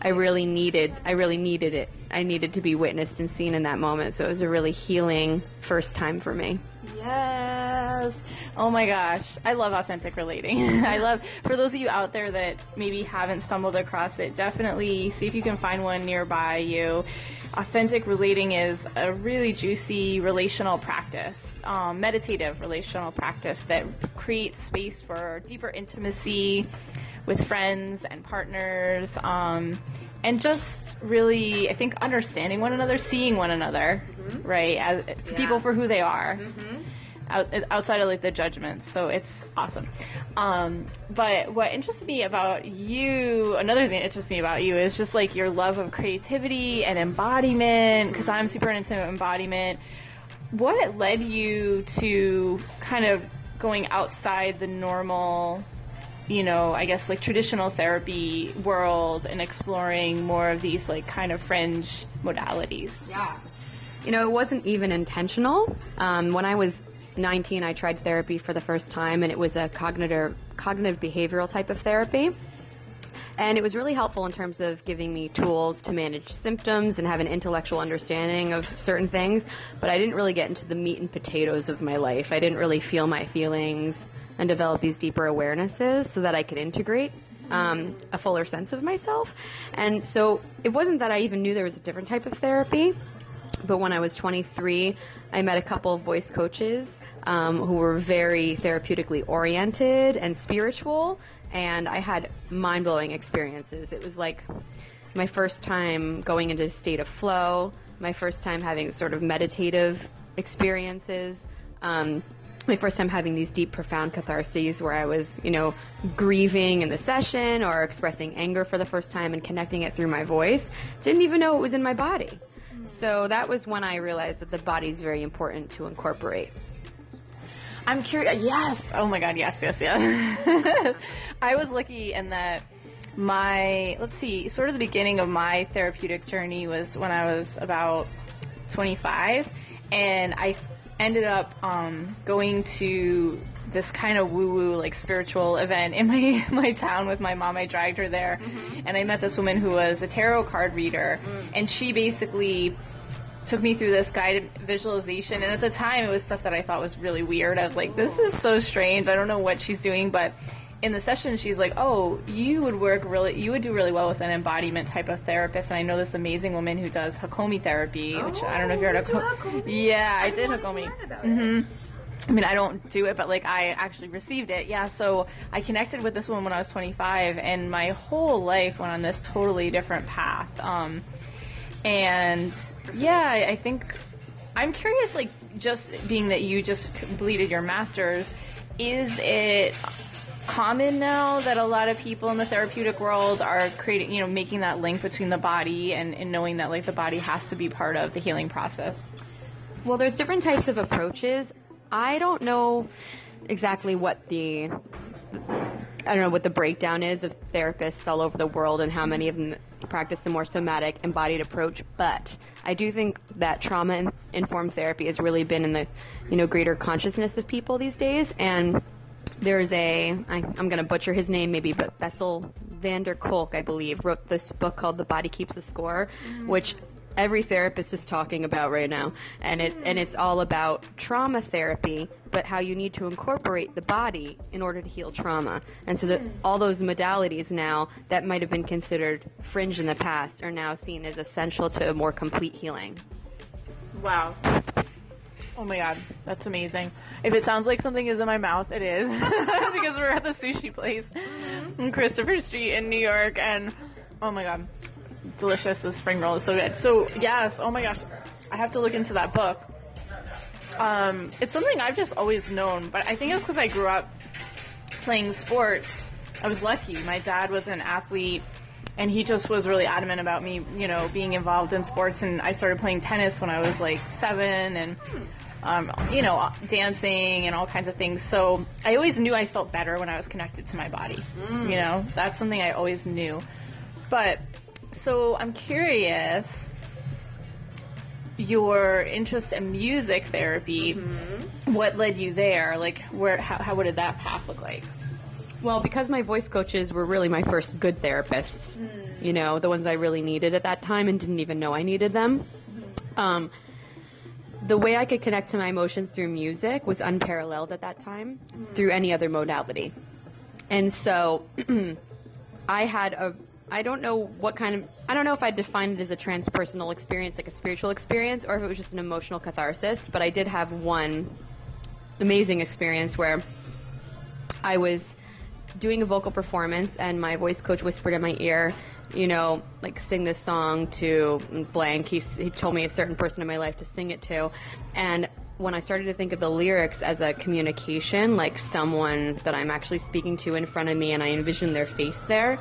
I really needed, I really needed it. I needed to be witnessed and seen in that moment. So it was a really healing first time for me. Yes. Oh my gosh. I love authentic relating. I love, for those of you out there that maybe haven't stumbled across it, definitely see if you can find one nearby you. Authentic relating is a really juicy relational practice, um, meditative relational practice that creates space for deeper intimacy with friends and partners. Um, and just really, I think, understanding one another, seeing one another, right, as people for who they are, out, outside of like the judgments. So it's awesome. Um, but what interests me about you, another thing that interests me about you is just like your love of creativity and embodiment. Because I'm super into embodiment. What led you to kind of going outside the normal you know, I guess like traditional therapy world and exploring more of these like kind of fringe modalities. Yeah. You know, it wasn't even intentional. Um, when I was 19, I tried therapy for the first time, and it was a cognitive, cognitive behavioral type of therapy. And it was really helpful in terms of giving me tools to manage symptoms and have an intellectual understanding of certain things. But I didn't really get into the meat and potatoes of my life. I didn't really feel my feelings and develop these deeper awarenesses so that I could integrate um, a fuller sense of myself. And so it wasn't that I even knew there was a different type of therapy. But when I was 23, I met a couple of voice coaches um, who were very therapeutically oriented and spiritual, and I had mind blowing experiences. It was like my first time going into a state of flow, my first time having sort of meditative experiences. Um, my first time having these deep, profound catharses where I was, you know, grieving in the session or expressing anger for the first time and connecting it through my voice. Didn't even know it was in my body. So that was when I realized that the body is very important to incorporate. I'm curious. Yes. Oh my God. Yes. Yes. Yes. I was lucky in that my let's see, sort of the beginning of my therapeutic journey was when I was about 25, and I ended up um, going to this kind of woo woo like spiritual event in my my town with my mom. I dragged her there, mm-hmm. and I met this woman who was a tarot card reader, mm. and she basically took me through this guided visualization. And at the time, it was stuff that I thought was really weird. I was like, this is so strange. I don't know what she's doing, but in the session she's like oh you would work really you would do really well with an embodiment type of therapist and i know this amazing woman who does hakomi therapy oh, which i don't know if you're at hakomi yeah i, I did hakomi mm-hmm. I mean, I don't do it, but like I actually received it. Yeah, so I connected with this woman when I was 25, and my whole life went on this totally different path. Um, and yeah, I, think I'm curious, like, just being that you just completed your master's, is it common now that a lot of people in the therapeutic world are creating, you know, making that link between the body and, and knowing that like the body has to be part of the healing process? Well, there's different types of approaches. I don't know exactly what the I don't know what the breakdown is of therapists all over the world and how many of them practice the more somatic embodied approach, but I do think that trauma informed therapy has really been in the you know greater consciousness of people these days. And there's a I, I'm going to butcher his name maybe, but Bessel van der Kolk, I believe, wrote this book called The Body Keeps the Score, mm-hmm. which every therapist is talking about right now, and it and it's all about trauma therapy, but how you need to incorporate the body in order to heal trauma. And so all those modalities now that might have been considered fringe in the past are now seen as essential to a more complete healing. Wow. Oh my god, that's amazing. If it sounds like something is in my mouth, it is. because we're at the sushi place in Christopher Street in New York and oh my god. Delicious. The spring roll is so good. So yes, oh my gosh. I have to look into that book. Um, it's something I've just always known, but I think it's because I grew up playing sports. I was lucky. My dad was an athlete and he just was really adamant about me, you know, being involved in sports. And I started playing tennis when I was like seven, and um, you know, dancing and all kinds of things. So I always knew I felt better when I was connected to my body. You know, that's something I always knew. But so I'm curious. Your interest in music therapy, mm-hmm. what led you there? Like, where? How, how? What did that path look like? Well, because my voice coaches were really my first good therapists, hmm. you know, the ones I really needed at that time and didn't even know I needed them. Hmm. Um, the way I could connect to my emotions through music was unparalleled at that time hmm. through any other modality. And so I had a, I don't know what kind of, I don't know if I'd define it as a transpersonal experience, like a spiritual experience, or if it was just an emotional catharsis, but I did have one amazing experience where I was doing a vocal performance, and my voice coach whispered in my ear, you know, like sing this song to blank. He, he told me a certain person in my life to sing it to. And when I started to think of the lyrics as a communication, like someone that I'm actually speaking to in front of me, and I envisioned their face there,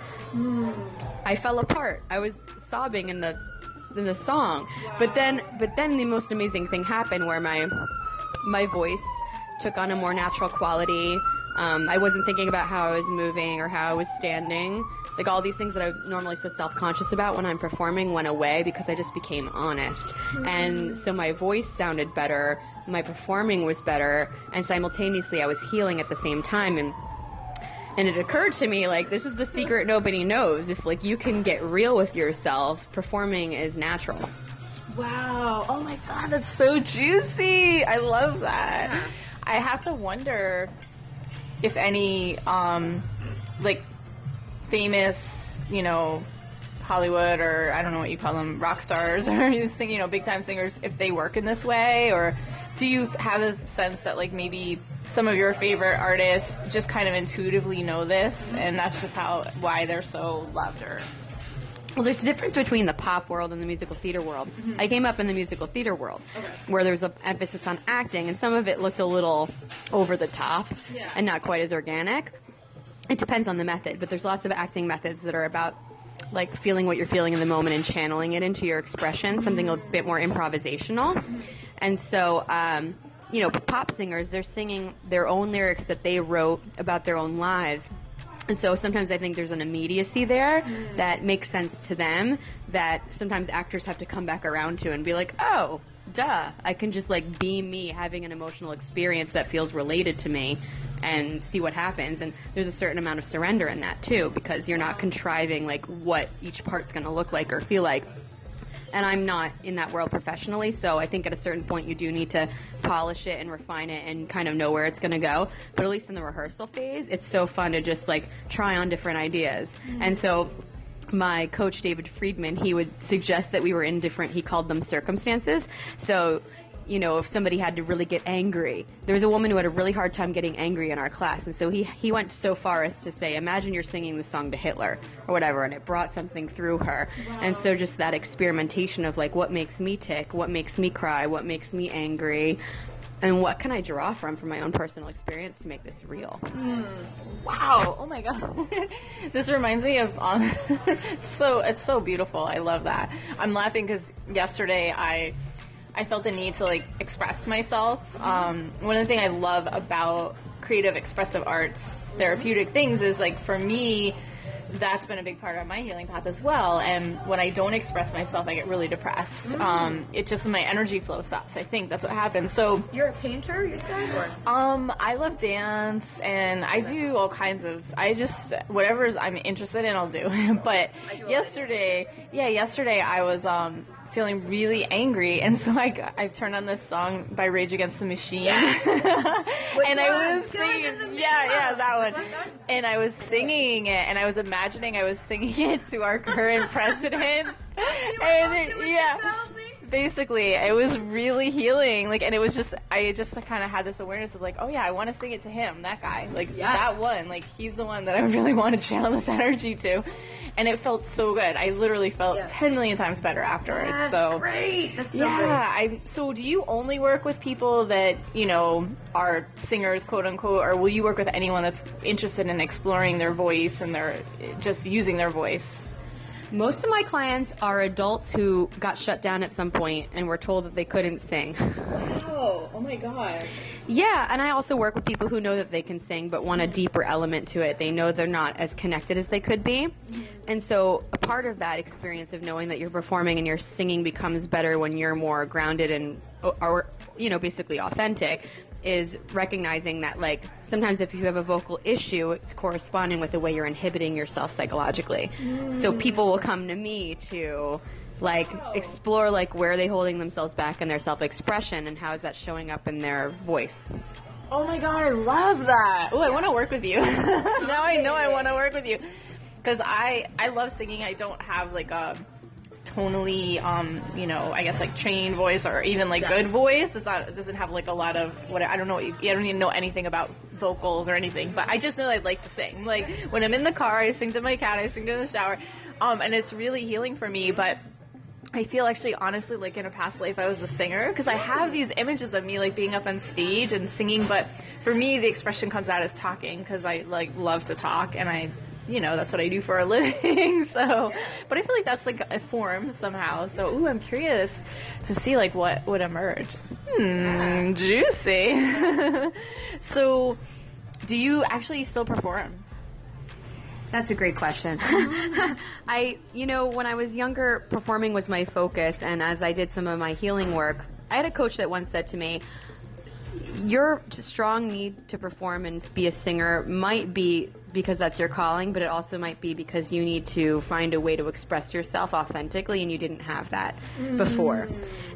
I fell apart. I was sobbing in the in the song. But then but then the most amazing thing happened where my my voice took on a more natural quality. Um, I wasn't thinking about how I was moving or how I was standing. Like all these things that I'm normally so self conscious about when I'm performing went away because I just became honest. And so my voice sounded better, my performing was better, and simultaneously I was healing at the same time. And and it occurred to me like this is the secret nobody knows. If like you can get real with yourself, performing is natural. Wow. Oh my god, that's so juicy. I love that. I have to wonder if any um like famous, you know, Hollywood or I don't know what you call them, rock stars or you know, big time singers if they work in this way or do you have a sense that like maybe some of your favorite artists just kind of intuitively know this and that's just how why they're so loved or Well, there's a difference between the pop world and the musical theater world. Mm-hmm. I came up in the musical theater world, where there was an emphasis on acting, and some of it looked a little over the top Yeah. and not quite as organic. It depends on the method, but there's lots of acting methods that are about like feeling what you're feeling in the moment and channeling it into your expression, something a bit more improvisational. And so, um, you know, pop singers, they're singing their own lyrics that they wrote about their own lives. And so sometimes I think there's an immediacy there that makes sense to them that sometimes actors have to come back around to and be like, oh, duh. I can just like be me having an emotional experience that feels related to me and see what happens. And there's a certain amount of surrender in that too because you're not contriving like what each part's going to look like or feel like and I'm not in that world professionally, so I think at a certain point you do need to polish it and refine it and kind of know where it's going to go. But at least in the rehearsal phase, it's so fun to just like try on different ideas. Mm-hmm. And so my coach David Friedman, he would suggest that we were in different he called them circumstances. So you know, if somebody had to really get angry. There was a woman who had a really hard time getting angry in our class, and so he he went so far as to say, "Imagine you're singing the song to Hitler or whatever," and it brought something through her. And so just that experimentation of like, what makes me tick, what makes me cry, what makes me angry. and what can I draw from from my own personal experience to make this real? Wow! Oh my god, this reminds me of um, so it's so beautiful. I love that. I'm laughing because yesterday I I felt the need to like express myself. Um, one of the things I love about creative expressive arts therapeutic things is like for me that's been a big part of my healing path as well. And when I don't express myself, I get really depressed. Mm. Um, it just my energy flow stops. I think that's what happens. So You're a painter, you said? Or? um, I love dance and I do all kinds of. I just whatever I'm interested in, I'll do. but yesterday, yeah, yesterday I was um feeling really angry, and so I got- I turned on this song by Rage Against the Machine, and I was singing. Yeah, yeah, that one. And I was singing it, and I was imagining I was singing it to our current president, and it- yeah basically it was really healing like and it was just i just kind of had this awareness of like oh yeah i want to sing it to him that guy like Yeah. that one like he's the one that i really want to channel this energy to and it felt so good i literally felt Yeah. 10 million times better afterwards so great. That's so yeah i so do you only work with people that you know are singers quote unquote or will you work with anyone that's interested in exploring their voice and their just using their voice Most of my clients are adults who got shut down at some point and were told that they couldn't sing. Wow. oh my god Yeah, and I also work with people who know that they can sing but want a deeper element to it. They know they're not as connected as they could be. Mm-hmm. And so a part of that experience of knowing that you're performing and your singing becomes better when you're more grounded and or you know, basically authentic is recognizing that like sometimes if you have a vocal issue it's corresponding with the way you're inhibiting yourself psychologically. So mm. people will come to me to like explore like where are they holding themselves back in their self-expression and how is that showing up in their voice Oh my god, I love that. Oh, I want to work with you. now I know I want to work with you because I I love singing. I don't have like a tonally um you know I guess like trained voice or even like good voice. It's not it doesn't have like a lot of what I don't know. I don't even know anything about vocals or anything. But I just know I'd like to sing. Like when I'm in the car, I sing to my cat. I sing to the shower. Um, and it's really healing for me. But I feel actually, honestly, like in a past life, I was a singer because I have these images of me like being up on stage and singing. But for me, the expression comes out as talking because I like love to talk and I, you know, that's what I do for a living. so, but I feel like that's like a form somehow. So, ooh, I'm curious to see like what would emerge. Hmm, juicy. so, do you actually still perform? That's a great question. I, you know, when I was younger, performing was my focus, and as I did some of my healing work, I had a coach that once said to me, Your strong need to perform and be a singer might be because that's your calling, but it also might be because you need to find a way to express yourself authentically, and you didn't have that mm. before.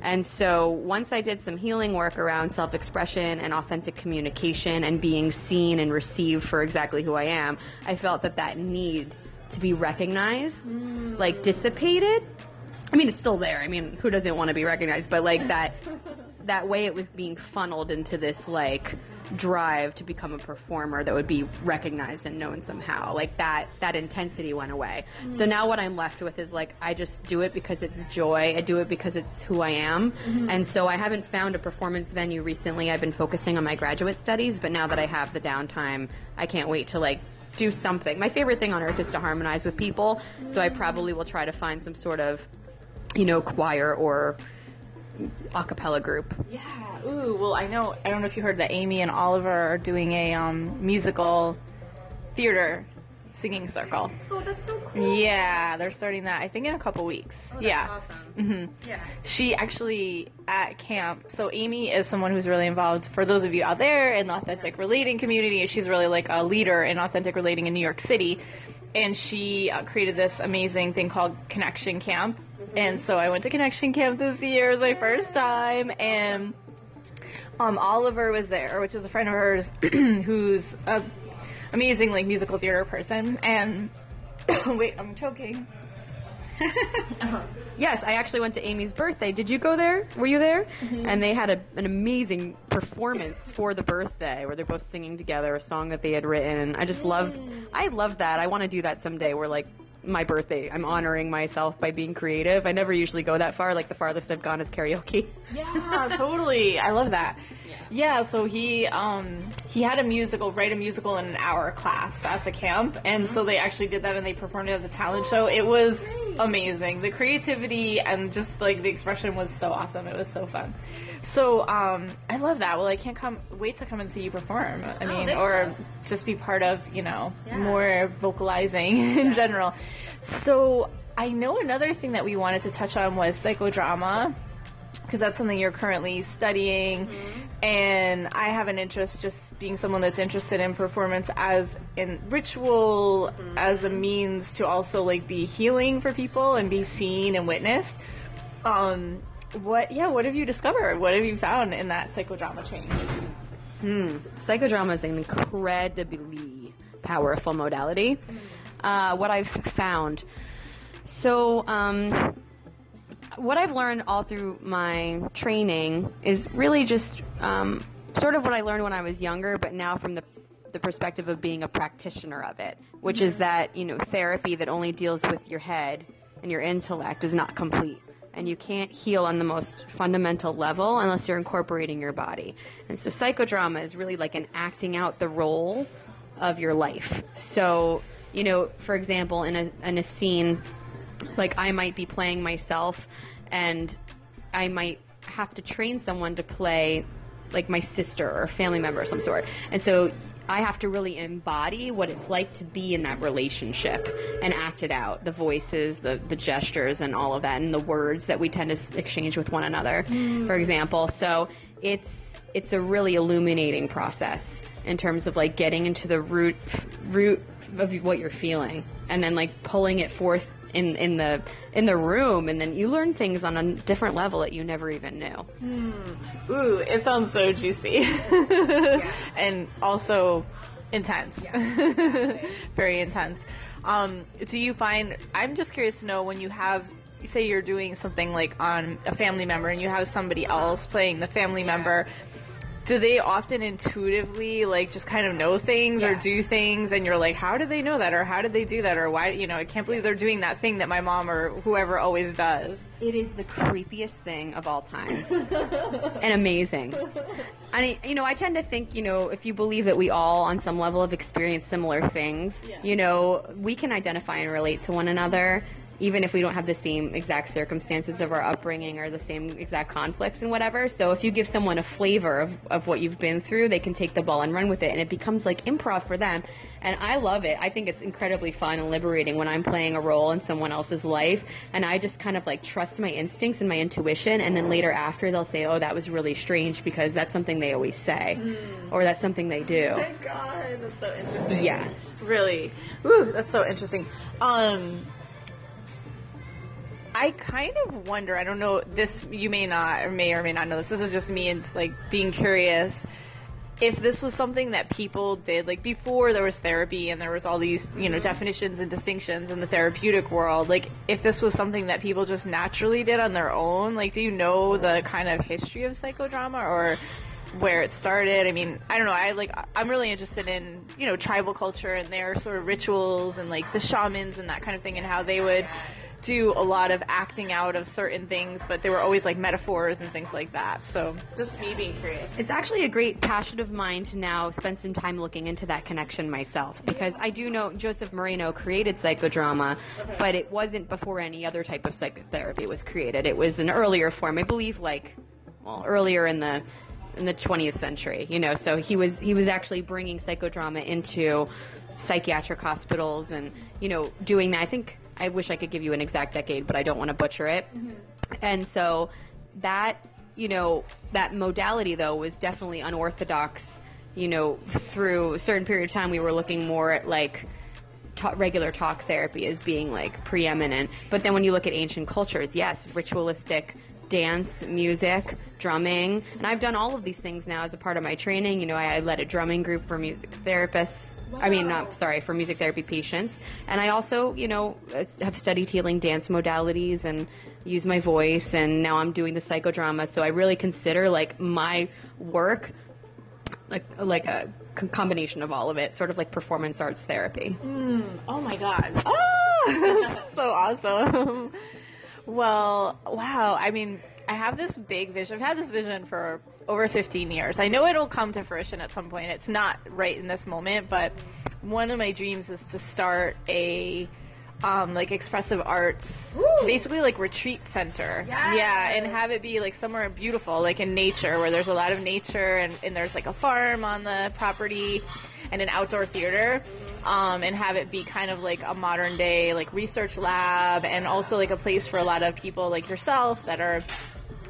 And so once I did some healing work around self expression and authentic communication and being seen and received for exactly who I am, I felt that that need to be recognized, mm. like dissipated. I mean, it's still there. I mean, who doesn't want to be recognized? But like that, that way it was being funneled into this like drive to become a performer that would be recognized and known somehow. Like that, that intensity went away. So mm. now what I'm left with is like I just do it because it's joy. I do it because it's who I am. Mm-hmm. And so I haven't found a performance venue recently. I've been focusing on my graduate studies, but now that I have the downtime, I can't wait to like do something. My favorite thing on earth is to harmonize with people. So I mm. probably will try to find some sort of you know, choir or a cappella group. Yeah. Ooh. Well, I know. I don't know if you heard that Amy and Oliver are doing a um, musical theater singing circle. Oh, that's so cool. Yeah, they're starting that. I think in a couple weeks. yeah. Awesome. Yeah. She actually at camp. So Amy is someone who's really involved. For those of you out there in the authentic relating community, she's really like a leader in authentic relating in New York City. And she uh, created this amazing thing called Connection Camp. And so I went to Connection Camp this year. It was my first time, and um, Oliver was there, which is a friend of hers who's a amazing like musical theater person. And wait, I'm choking. Uh-huh. Yes, I actually went to Amy's birthday. Did you go there? Were you there? Mm-hmm. And they had a, an amazing performance for the birthday where they're both singing together a song that they had written. I just loved mm. I loved that. I want to do that someday where like my birthday, I'm honoring myself by being creative. I never usually go that far. Like the farthest I've gone is karaoke. Yeah, totally. I love that. Yeah, so he um, he had a musical, write a musical in an hour class at the camp, and so they actually did that and they performed it at the talent show. It was amazing. The creativity and just like the expression was so awesome. It was so fun. So um, I love that. Well, I can't come wait to come and see you perform. I mean, thanks, or just be part of you know more vocalizing in general. So I know another thing that we wanted to touch on was psychodrama because that's something you're currently studying and i have an interest just being someone that's interested in performance as in ritual as a means to also like be healing for people and be seen and witnessed um what yeah what have you discovered what have you found in that psychodrama change Hmm. Psychodrama is an incredibly powerful modality. Uh, what I've found. So, um, what I've learned all through my training is really just um, sort of what I learned when I was younger, but now from the the perspective of being a practitioner of it, which is that you know therapy that only deals with your head and your intellect is not complete. And you can't heal on the most fundamental level unless you're incorporating your body. And so psychodrama is really like an acting out the role of your life. So, you know, for example, in a in a scene like I might be playing myself and I might have to train someone to play like my sister or family member of some sort. And so I have to really embody what it's like to be in that relationship and act it out the voices, the, the gestures, and all of that, and the words that we tend to exchange with one another, mm. for example. So it's it's a really illuminating process in terms of like getting into the root root of what you're feeling and then like pulling it forth in in the in the room and then you learn things on a different level that you never even knew. Ooh it sounds so juicy. And also intense. Very intense. Um, do you find i'm just curious to know when you have say you're doing something like on a family member and you have somebody else playing the family member do they often intuitively like just kind of know things or do things? And you're like how did they know that? Or how did they do that? Or why you know i can't believe they're doing that thing that my mom or whoever always does. It is the creepiest thing of all time, and amazing. I mean, you know, I tend to think, you know, if you believe that we all, on some level, have experienced similar things, you know, we can identify and relate to one another, even if we don't have the same exact circumstances of our upbringing or the same exact conflicts and whatever. So if you give someone a flavor of, of what you've been through, they can take the ball and run with it, and it becomes like improv for them. And I love it. I think it's incredibly fun and liberating when I'm playing a role in someone else's life, and I just kind of like trust my instincts and my intuition, and then later after they'll say, "Oh, that was really strange," because that's something they always say, or that's something they do. god that's so interesting Yeah. really Ooh, that's so interesting um I kind of wonder. I don't know. This you may not, or may or may not know this. This is just me and like being curious. If this was something that people did, like before there was therapy and there was all these, you know, mm-hmm. definitions and distinctions in the therapeutic world, like if this was something that people just naturally did on their own, like do you know the kind of history of psychodrama or where it started? I mean, I don't know. I like I'm really interested in, you know, tribal culture and their sort of rituals and like the shamans and that kind of thing and how they would do a lot of acting out of certain things, but they were always like metaphors and things like that. So just me being curious. It's actually a great passion of mine to now spend some time looking into that connection myself because I do know Joseph Moreno created psychodrama, but it wasn't before any other type of psychotherapy was created. It was an earlier form, I believe, like well, earlier in the in the 20th century. You know, so he was he was actually bringing psychodrama into psychiatric hospitals and you know doing that. I think I wish I could give you an exact decade, but I don't want to butcher it. Mm-hmm. And so that you know that modality though was definitely unorthodox. You know, through a certain period of time, we were looking more at like ta- regular talk therapy as being like preeminent. But then when you look at ancient cultures, yes, ritualistic dance, music, drumming, and I've done all of these things now as a part of my training. You know, I, I led a drumming group for music therapists. I mean, not sorry for music therapy patients, and I also, you know, have studied healing dance modalities and use my voice, and now I'm doing the psychodrama. So I really consider like my work like like a combination of all of it, sort of like performance arts therapy. Mm, oh my god. Oh, so awesome. well, wow. I mean, I have this big vision. I've had this vision for over 15 years. I know it'll come to fruition at some point. It's not right in this moment, but one of my dreams is to start a um, like expressive arts, basically like retreat center. Yeah, and have it be like somewhere beautiful, like in nature, where there's a lot of nature and, and there's like a farm on the property and an outdoor theater. Um, and have it be kind of like a modern day like research lab and also like a place for a lot of people like yourself that are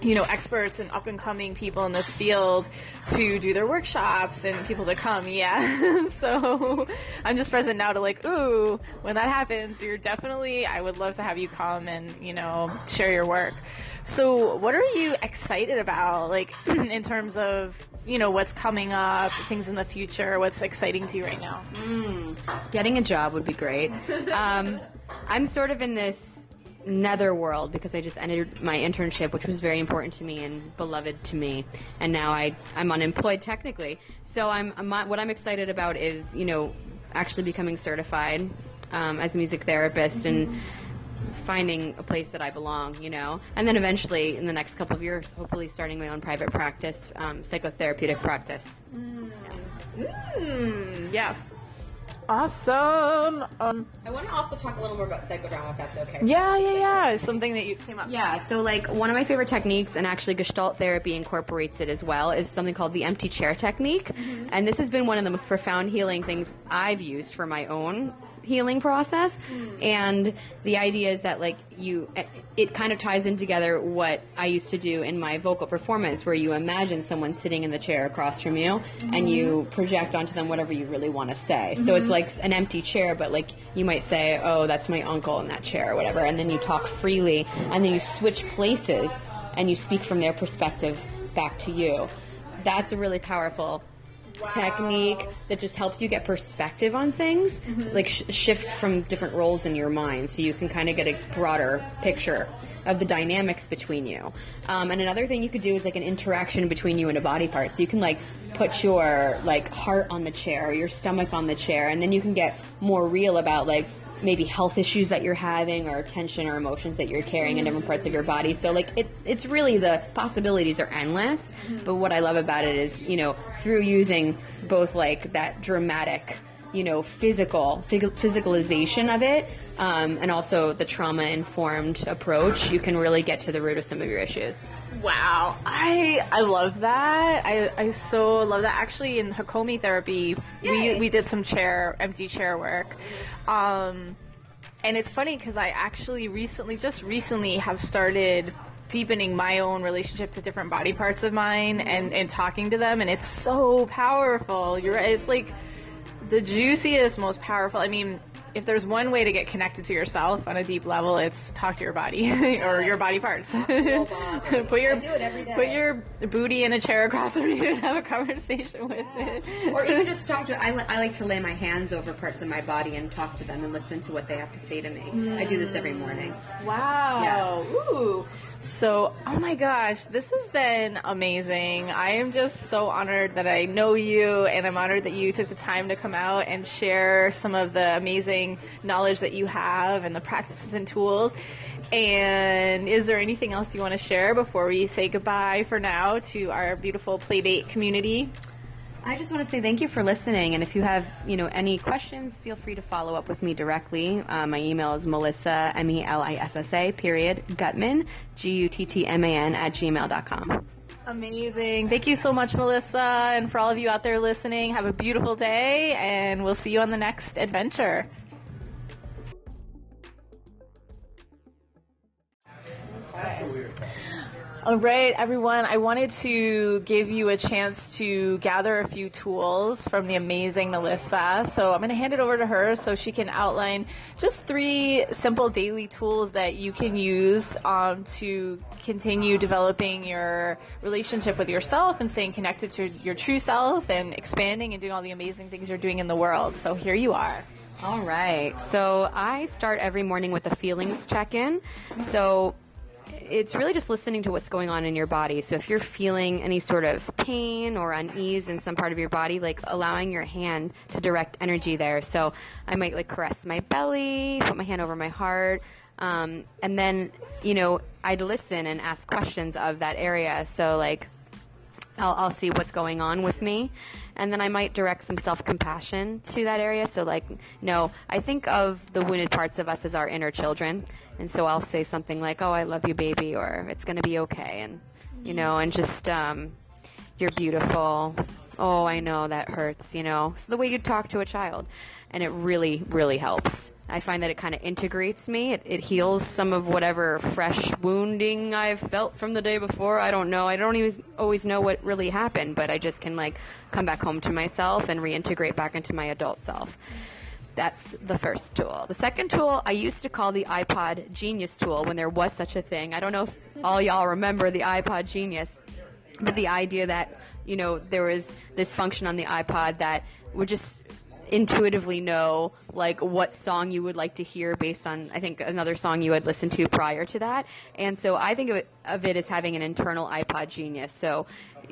you know, experts and up and coming people in this field to do their workshops and people to come. Yeah. so I'm just present now to like, ooh, when that happens, you're definitely, I would love to have you come and, you know, share your work. So what are you excited about? Like in terms of, you know, what's coming up, things in the future, what's exciting to you right now? Getting a job would be great. Um, I'm sort of in this netherworld because I just ended my internship, which was very important to me and beloved to me, and now I I'm unemployed technically. So I'm, I'm what I'm excited about is you know actually becoming certified um, as a music therapist and finding a place that I belong, you know, and then eventually in the next couple of years, hopefully starting my own private practice, um, psychotherapeutic practice. Mm, yes. Awesome. Um, I want to also talk a little more about psychodrama, if that's okay. yeah, yeah, yeah. It's something that you came up. With. Yeah, so like one of my favorite techniques, and actually Gestalt therapy incorporates it as well, is something called the empty chair technique. And this has been one of the most profound healing things I've used for my own healing process. Mm. And the idea is that like you, it kind of ties in together what I used to do in my vocal performance, where you imagine someone sitting in the chair across from you, and you mm-hmm. project onto them whatever you really want to say. So it's mm-hmm. like an empty chair, but like you might say, "Oh, that's my uncle in that chair," or whatever, and then you talk freely, and then you switch places, and you speak from their perspective back to you. That's a really powerful technique that just helps you get perspective on things, like sh- shift from different roles in your mind, so you can kind of get a broader picture of the dynamics between you. Um, and another thing you could do is like an interaction between you and a body part. So you can like put your like heart on the chair, or your stomach on the chair, and then you can get more real about like maybe health issues that you're having or tension or emotions that you're carrying in different parts of your body. So like it, it's really the possibilities are endless. Mm-hmm. But what I love about it is, you know, through using both like that dramatic, you know, physical physicalization of it, um, and also the trauma informed approach, you can really get to the root of some of your issues. Wow, I I love that. I, I so love that. Actually, in Hakomi therapy, we we did some chair empty chair work, um, and it's funny because I actually recently, just recently, have started deepening my own relationship to different body parts of mine and and talking to them, and it's so powerful. You're right. It's like the juiciest, most powerful. I mean, if there's one way to get connected to yourself on a deep level, it's talk to your body or your body parts. put your do it every day. put your booty in a chair across from you and have a conversation with it. Or even just talk to. I, I like to lay my hands over parts of my body and talk to them and listen to what they have to say to me. I do this every morning. Wow. Ooh. So, oh my gosh, this has been amazing. I am just so honored that I know you, and I'm honored that you took the time to come out and share some of the amazing knowledge that you have and the practices and tools. And is there anything else you want to share before we say goodbye for now to our beautiful Playdate community? I just want to say thank you for listening, and if you have you know any questions, feel free to follow up with me directly. Uh, my email is melissa m e l i s s a period guttman g u t t m a n at gmail dot com. Amazing. Thank you so much, Melissa. And for all of you out there listening, have a beautiful day, and we'll see you on the next adventure. All right, everyone. I wanted to give you a chance to gather a few tools from the amazing Melissa. So I'm going to hand it over to her so she can outline just three simple daily tools that you can use um, to continue developing your relationship with yourself and staying connected to your true self and expanding and doing all the amazing things you're doing in the world. So here you are. All right. So I start every morning with a feelings check in. So it's really just listening to what's going on in your body. So if you're feeling any sort of pain or unease in some part of your body, like allowing your hand to direct energy there. So I might like caress my belly, put my hand over my heart. Um, and then, you know, I'd listen and ask questions of that area. So, like, I'll, I'll see what's going on with me. And then I might direct some self compassion to that area. So, like, no, I think of the wounded parts of us as our inner children. And so I'll say something like, oh, I love you, baby, or it's going to be okay. And, you know, and just, um, you're beautiful. Oh, I know that hurts, you know. So the way you talk to a child. And it really, really helps. I find that it kind of integrates me. It, it heals some of whatever fresh wounding I've felt from the day before. I don't know. I don't even always know what really happened, but I just can like come back home to myself and reintegrate back into my adult self. That's the first tool. The second tool I used to call the iPod Genius tool when there was such a thing. I don't know if all y'all remember the iPod Genius, but the idea that, you know, there was this function on the iPod that would just intuitively know like what song you would like to hear based on I think another song you had listened to prior to that. And so I think of it, of it as having an internal iPod genius. So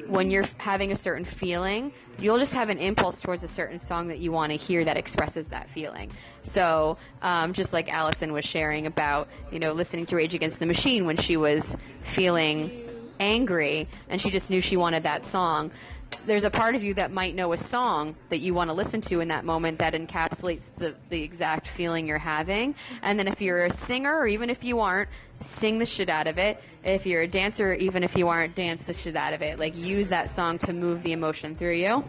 when you're having a certain feeling, you'll just have an impulse towards a certain song that you want to hear that expresses that feeling. So um, just like Allison was sharing about, you know, listening to Rage Against the Machine when she was feeling angry and she just knew she wanted that song there's a part of you that might know a song that you want to listen to in that moment that encapsulates the, the exact feeling you're having. And then if you're a singer, or even if you aren't, sing the shit out of it. If you're a dancer, even if you aren't, dance the shit out of it. Like use that song to move the emotion through you.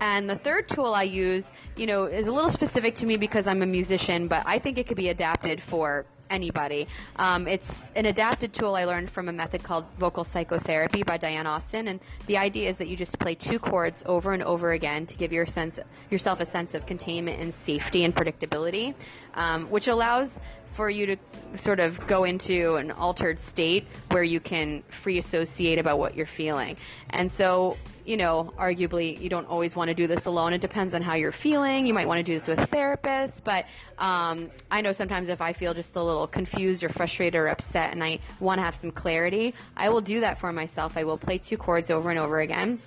And the third tool I use, you know, is a little specific to me because I'm a musician, but I think it could be adapted for anybody. Um, it's an adapted tool I learned from a method called vocal psychotherapy by Diane Austin, and the idea is that you just play two chords over and over again to give your sense, yourself a sense of containment and safety and predictability, um, which allows for you to sort of go into an altered state where you can free associate about what you're feeling. And so, you know, arguably, you don't always want to do this alone. It depends on how you're feeling. You might want to do this with a therapist, but um, I know sometimes if I feel just a little confused or frustrated or upset and I want to have some clarity, I will do that for myself. I will play two chords over and over again.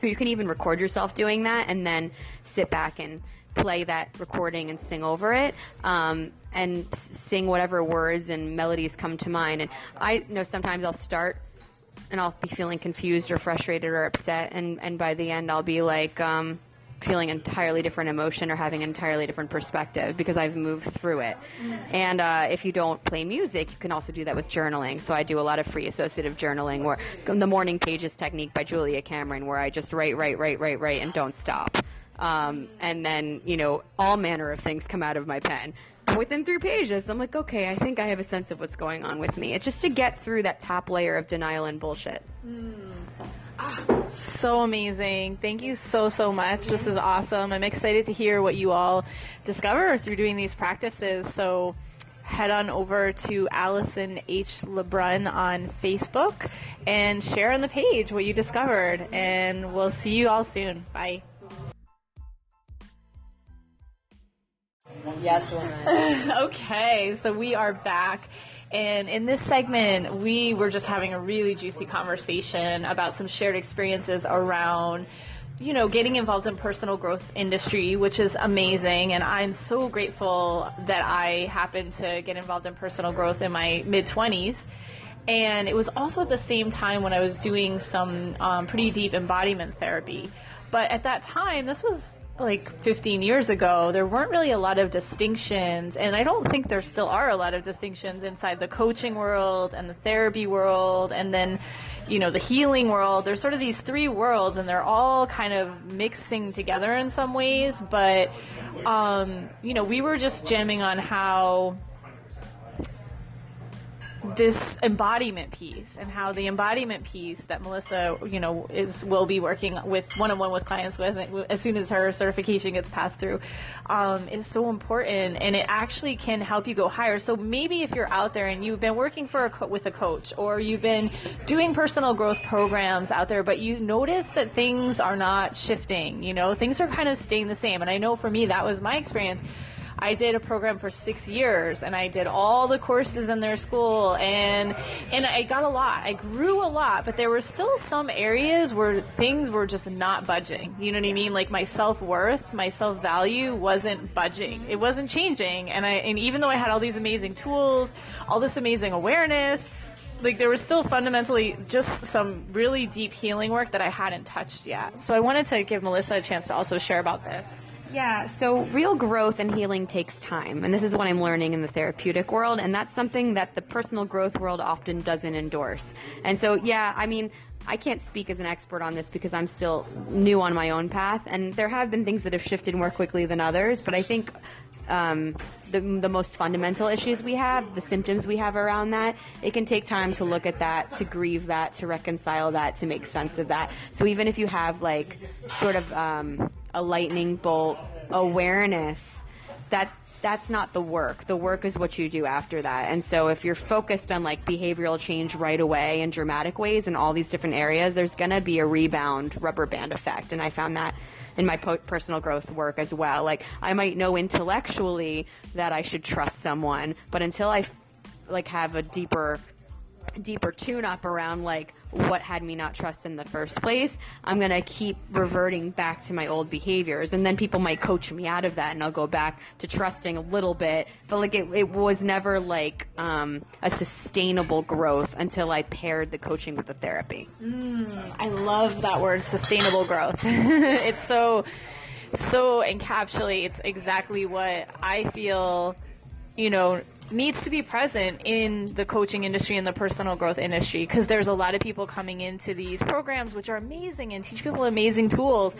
Or you can even record yourself doing that and then sit back and play that recording and sing over it um, and sing whatever words and melodies come to mind. And I know sometimes I'll start and I'll be feeling confused or frustrated or upset, and, and by the end I'll be like um, feeling entirely different emotion or having an entirely different perspective because I've moved through it. And uh, if you don't play music, you can also do that with journaling. So I do a lot of free associative journaling, or the morning pages technique by Julia Cameron, where I just write, write, write, write, write, and don't stop. Um, and then, you know, all manner of things come out of my pen. Within three pages, I'm like, okay, I think I have a sense of what's going on with me. It's just to get through that top layer of denial and bullshit. Hmm. Ah, so amazing. Thank you so, so much. This is awesome. I'm excited to hear what you all discover through doing these practices. So head on over to Allison H. LeBrun on Facebook and share on the page what you discovered. And we'll see you all soon. Bye. Yes, woman. okay, so we are back. And in this segment, we were just having a really juicy conversation about some shared experiences around, you know, getting involved in personal growth industry, which is amazing. And I'm so grateful that I happened to get involved in personal growth in my mid 20s. And it was also at the same time when I was doing some um, pretty deep embodiment therapy. But at that time, this was like 15 years ago, there weren't really a lot of distinctions, and I don't think there still are a lot of distinctions inside the coaching world and the therapy world, and then, you know, the healing world. There's sort of these three worlds, and they're all kind of mixing together in some ways, but, um, you know, we were just jamming on how this embodiment piece and how the embodiment piece that Melissa, you know, is will be working with one on one with clients with as soon as her certification gets passed through, um, is so important, and it actually can help you go higher. So maybe if you're out there and you've been working for a co- with a coach or you've been doing personal growth programs out there, but you notice that things are not shifting, you know, things are kind of staying the same. And I know for me that was my experience. I did a program for six years and I did all the courses in their school and and I got a lot. I grew a lot, but there were still some areas where things were just not budging. You know what I mean? Like my self worth, my self value wasn't budging. It wasn't changing. And I and even though I had all these amazing tools, all this amazing awareness, like there was still fundamentally just some really deep healing work that I hadn't touched yet. So I wanted to give Melissa a chance to also share about this. Yeah, so real growth and healing takes time. And this is what I'm learning in the therapeutic world. And that's something that the personal growth world often doesn't endorse. And so, yeah, I mean, I can't speak as an expert on this because I'm still new on my own path. And there have been things that have shifted more quickly than others. But I think um, the, the most fundamental issues we have, the symptoms we have around that, it can take time to look at that, to grieve that, to reconcile that, to make sense of that. So even if you have like sort of um, a lightning bolt awareness, that that's not the work. The work is what you do after that. And so if you're focused on like behavioral change right away in dramatic ways in all these different areas, there's going to be a rebound rubber band effect. And I found that in my po- personal growth work as well. Like I might know intellectually that I should trust someone, but until I f- like have a deeper deeper tune up around like what had me not trust in the first place, I'm going to keep reverting back to my old behaviors. And then people might coach me out of that and I'll go back to trusting a little bit. But like it, it was never like um, a sustainable growth until I paired the coaching with the therapy. I love that word, sustainable growth. it's so, so encapsulates exactly what I feel, you know, needs to be present in the coaching industry and the personal growth industry because there's a lot of people coming into these programs which are amazing and teach people amazing tools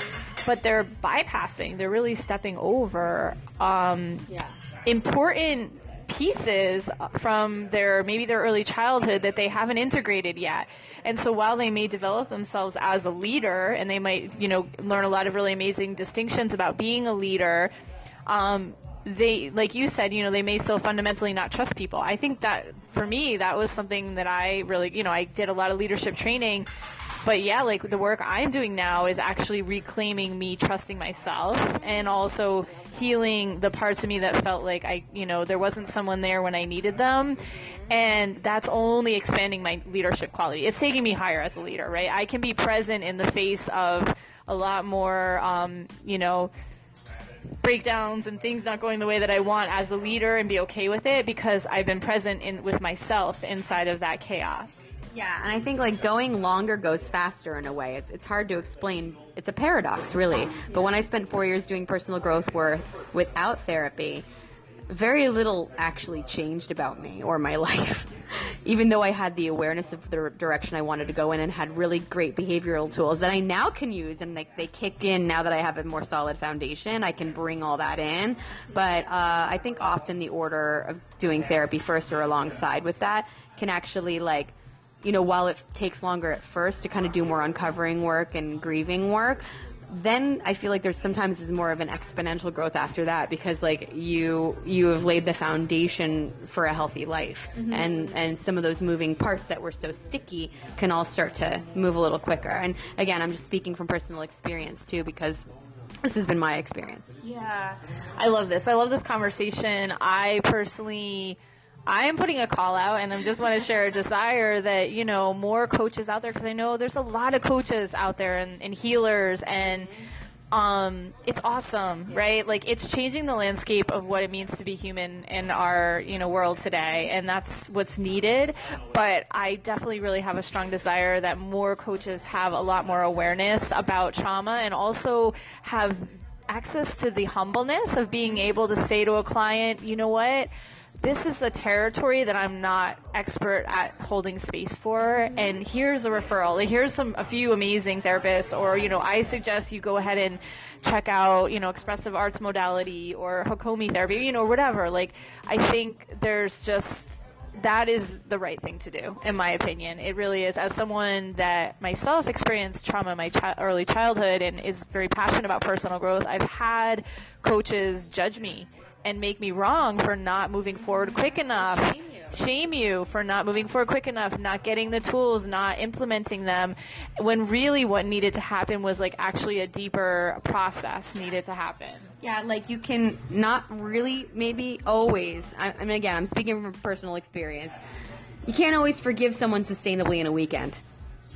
but they're bypassing they're really stepping over um, important pieces from their maybe their early childhood that they haven't integrated yet. And so while they may develop themselves as a leader and they might, you know, learn a lot of really amazing distinctions about being a leader, um, they like you said you know they may still fundamentally not trust people. I think that for me that was something that i really you know i did a lot of leadership training. But yeah like the work i'm doing now is actually reclaiming me trusting myself and also healing the parts of me that felt like i you know there wasn't someone there when i needed them. And that's only expanding my leadership quality. It's taking me higher as a leader right? I can be present in the face of a lot more um, you know breakdowns and things not going the way that I want as a leader and be okay with it because I've been present in with myself inside of that chaos. Yeah, and I think like going longer goes faster in a way. It's it's hard to explain. It's a paradox, really. But when I spent four years doing personal growth work without therapy, very little actually changed about me or my life. Even though I had the awareness of the direction I wanted to go in and had really great behavioral tools that I now can use and like they kick in now that I have a more solid foundation, I can bring all that in. But uh, I think often the order of doing therapy first or alongside with that can actually like you know, while it takes longer at first to kind of do more uncovering work and grieving work, then I feel like there's sometimes is more of an exponential growth after that because like you you have laid the foundation for a healthy life mm-hmm. and and some of those moving parts that were so sticky can all start to move a little quicker and again I'm just speaking from personal experience too because this has been my experience Yeah. I love this. I love this conversation. I personally I am putting a call out and I just want to share a desire that, you know, more coaches out there because I know there's a lot of coaches out there and, and healers and um, it's awesome, right? Like it's changing the landscape of what it means to be human in our, you know, world today, and that's what's needed. But I definitely really have a strong desire that more coaches have a lot more awareness about trauma and also have access to the humbleness of being able to say to a client, you know what? This is a territory that I'm not expert at holding space for, and here's a referral. Like, here's some a few amazing therapists, or you know, I suggest you go ahead and check out you know expressive arts modality or Hakomi therapy, you know, whatever. Like, I think there's just that is the right thing to do, in my opinion. It really is. As someone that myself experienced trauma in my early childhood and is very passionate about personal growth, I've had coaches judge me and make me wrong for not moving forward quick enough. Shame you. For not moving forward quick enough, not getting the tools, not implementing them. When really what needed to happen was like actually a deeper process needed to happen. Yeah, like you can not really, maybe always. I, mean, again, I'm speaking from personal experience. You can't always forgive someone sustainably in a weekend.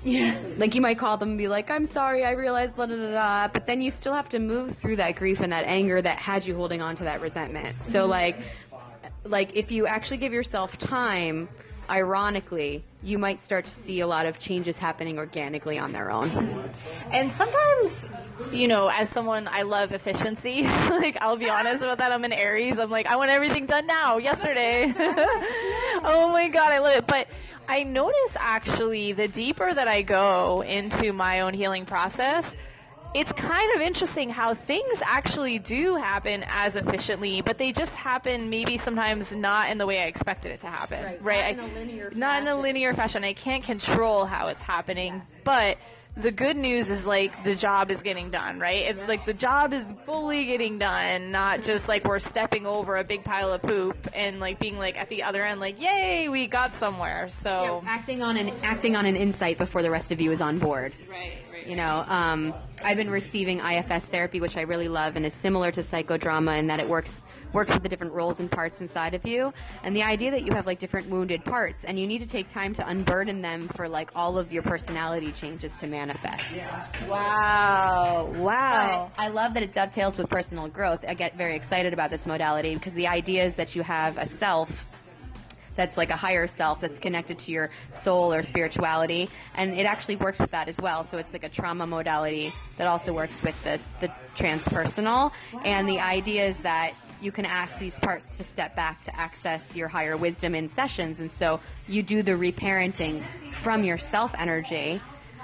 Yeah. Like you might call them and be like, "I'm sorry, I realized," da da da da. But then you still have to move through that grief and that anger that had you holding on to that resentment. So mm-hmm. like, like if you actually give yourself time, ironically, you might start to see a lot of changes happening organically on their own. And sometimes, you know, as someone, I love efficiency. like, I'll be honest about that. I'm an Aries. I'm like, I want everything done now, yesterday. oh my God, I love it. But I notice actually the deeper that I go into my own healing process, it's kind of interesting how things actually do happen as efficiently, but they just happen maybe sometimes not in the way I expected it to happen. Right. Not I- in a linear Not in a linear fashion. I can't control how it's happening, but the good news is like the job is getting done, right? It's like the job is fully getting done, not just like we're stepping over a big pile of poop and like being like at the other end, like, yay, we got somewhere. So, acting on an acting on an insight before the rest of you is on board. right, right. You know, um, I've been receiving IFS therapy, which I really love, and is similar to psychodrama in that it works works with the different roles and parts inside of you, and the idea that you have like different wounded parts, and you need to take time to unburden them for like all of your personality changes to manifest. Yeah. Wow. Wow. But I love that it dovetails with personal growth. I get very excited about this modality because the idea is that you have a self that's like a higher self that's connected to your soul or spirituality. And it actually works with that as well. So it's like a trauma modality that also works with the, the transpersonal. And the idea is that you can ask these parts to step back to access your higher wisdom in sessions. And so you do the reparenting from your self energy.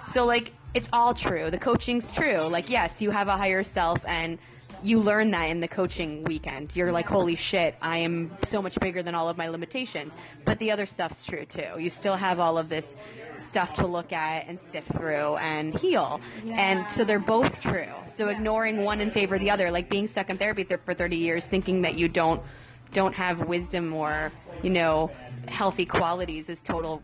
So like it's all true. The coaching's true. Like yes you have a higher self and you learn that in the coaching weekend. You're like, holy shit, I am so much bigger than all of my limitations. But the other stuff's true too. You still have all of this stuff to look at and sift through and heal. And so they're both true. So ignoring one in favor of the other, like being stuck in therapy th- for 30 years thinking that you don't don't have wisdom or, you know, healthy qualities is total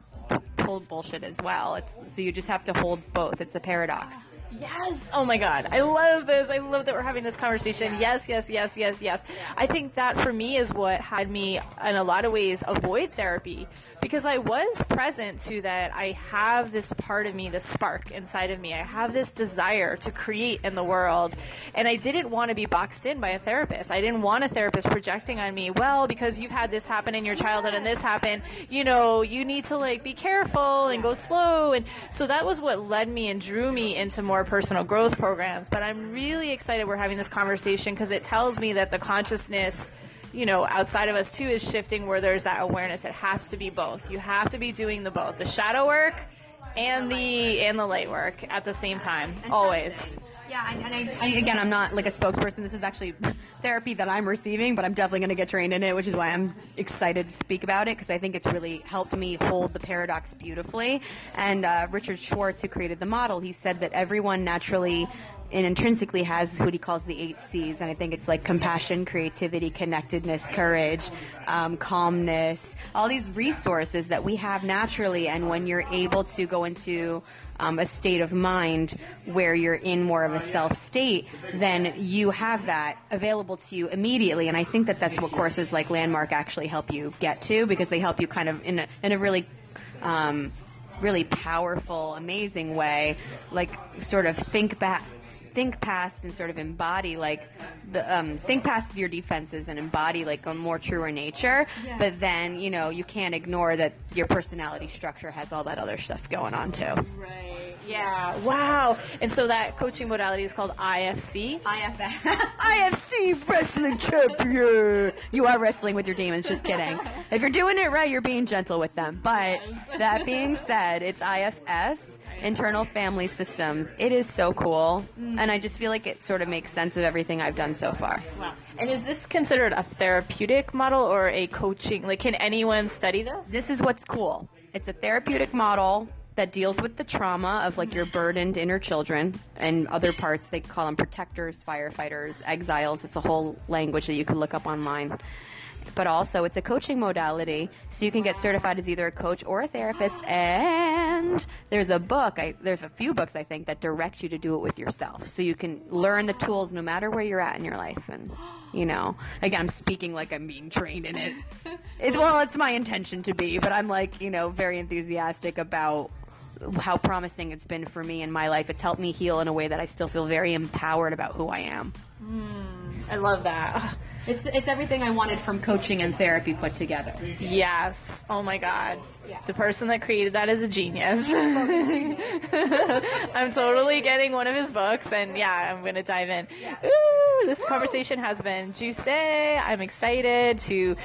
total bullshit as well. It's, so you just have to hold both. It's a paradox. Yes. Oh my God. I love this. I love that we're having this conversation. Yes, yes, yes, yes, yes. I think that for me is what had me, in a lot of ways, avoid therapy because I was present to that. I have this part of me, this spark inside of me. I have this desire to create in the world. And I didn't want to be boxed in by a therapist. I didn't want a therapist projecting on me, well, because you've had this happen in your childhood and this happened, you know, you need to like be careful and go slow. And so that was what led me and drew me into more personal growth programs. But I'm really excited we're having this conversation because it tells me that the consciousness you know, outside of us too is shifting where there's that awareness. It has to be both. You have to be doing the both, the shadow work and the and the light work at the same time, always. Yeah, and, and I, I, again, I'm not like a spokesperson. This is actually therapy that I'm receiving, but I'm definitely going to get trained in it, which is why I'm excited to speak about it because I think it's really helped me hold the paradox beautifully. And uh, Richard Schwartz, who created the model, he said that everyone naturally and intrinsically has what he calls the eight C's, and I think it's like compassion, creativity, connectedness, courage, um, calmness, all these resources that we have naturally. And when you're able to go into um, a state of mind where you're in more of a self state, then you have that available to you immediately. And I think that that's what courses like Landmark actually help you get to because they help you kind of in a, in a really um, really powerful, amazing way, like sort of think back. Think past and sort of embody like the um, think past your defenses and embody like a more truer nature. But then you know you can't ignore that your personality structure has all that other stuff going on too. Right. Yeah. Wow. And so that coaching modality is called IFC. IFF, IFC wrestling champion. You are wrestling with your demons. Just kidding. If you're doing it right, you're being gentle with them. But that being said, it's IFS, internal family systems. It is so cool, mm. and I just feel like it sort of makes sense of everything I've done so far. Wow. And is this considered a therapeutic model or a coaching? Like, can anyone study this? This is what's cool. It's a therapeutic model that deals with the trauma of like your burdened inner children and other parts. They call them protectors, firefighters, exiles. It's a whole language that you can look up online. But also it's a coaching modality so you can get certified as either a coach or a therapist. And there's a book I, there's a few books i think that direct you to do it with yourself. So you can learn the tools no matter where you're at in your life. And you know again i'm speaking like i'm being trained in it, it well it's my intention to be but i'm like you know very enthusiastic about how promising it's been for me in my life it's helped me heal in a way that i still feel very empowered about who i am hmm, I love that. it's, it's everything i wanted from coaching and therapy put together Yes. Oh my God. The person that created that is a genius. I'm totally getting one of his books, and yeah, I'm going to dive in. Ooh, this conversation has been juicy. I'm excited to.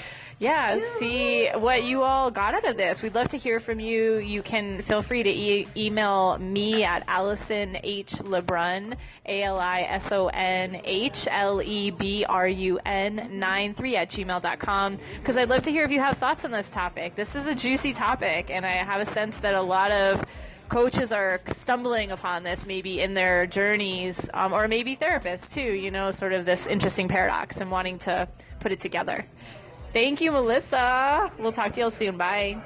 Yeah, see what you all got out of this. We'd love to hear from you. You can feel free to e- email me at Allison H. Lebrun, A L I S O N H L E B R U N 9 3 at gmail.com because I'd love to hear if you have thoughts on this topic. This is a juicy topic, and I have a sense that a lot of coaches are stumbling upon this maybe in their journeys, um, or maybe therapists too, you know, sort of this interesting paradox and wanting to put it together. Thank you, Melissa. We'll talk to you all soon. Bye.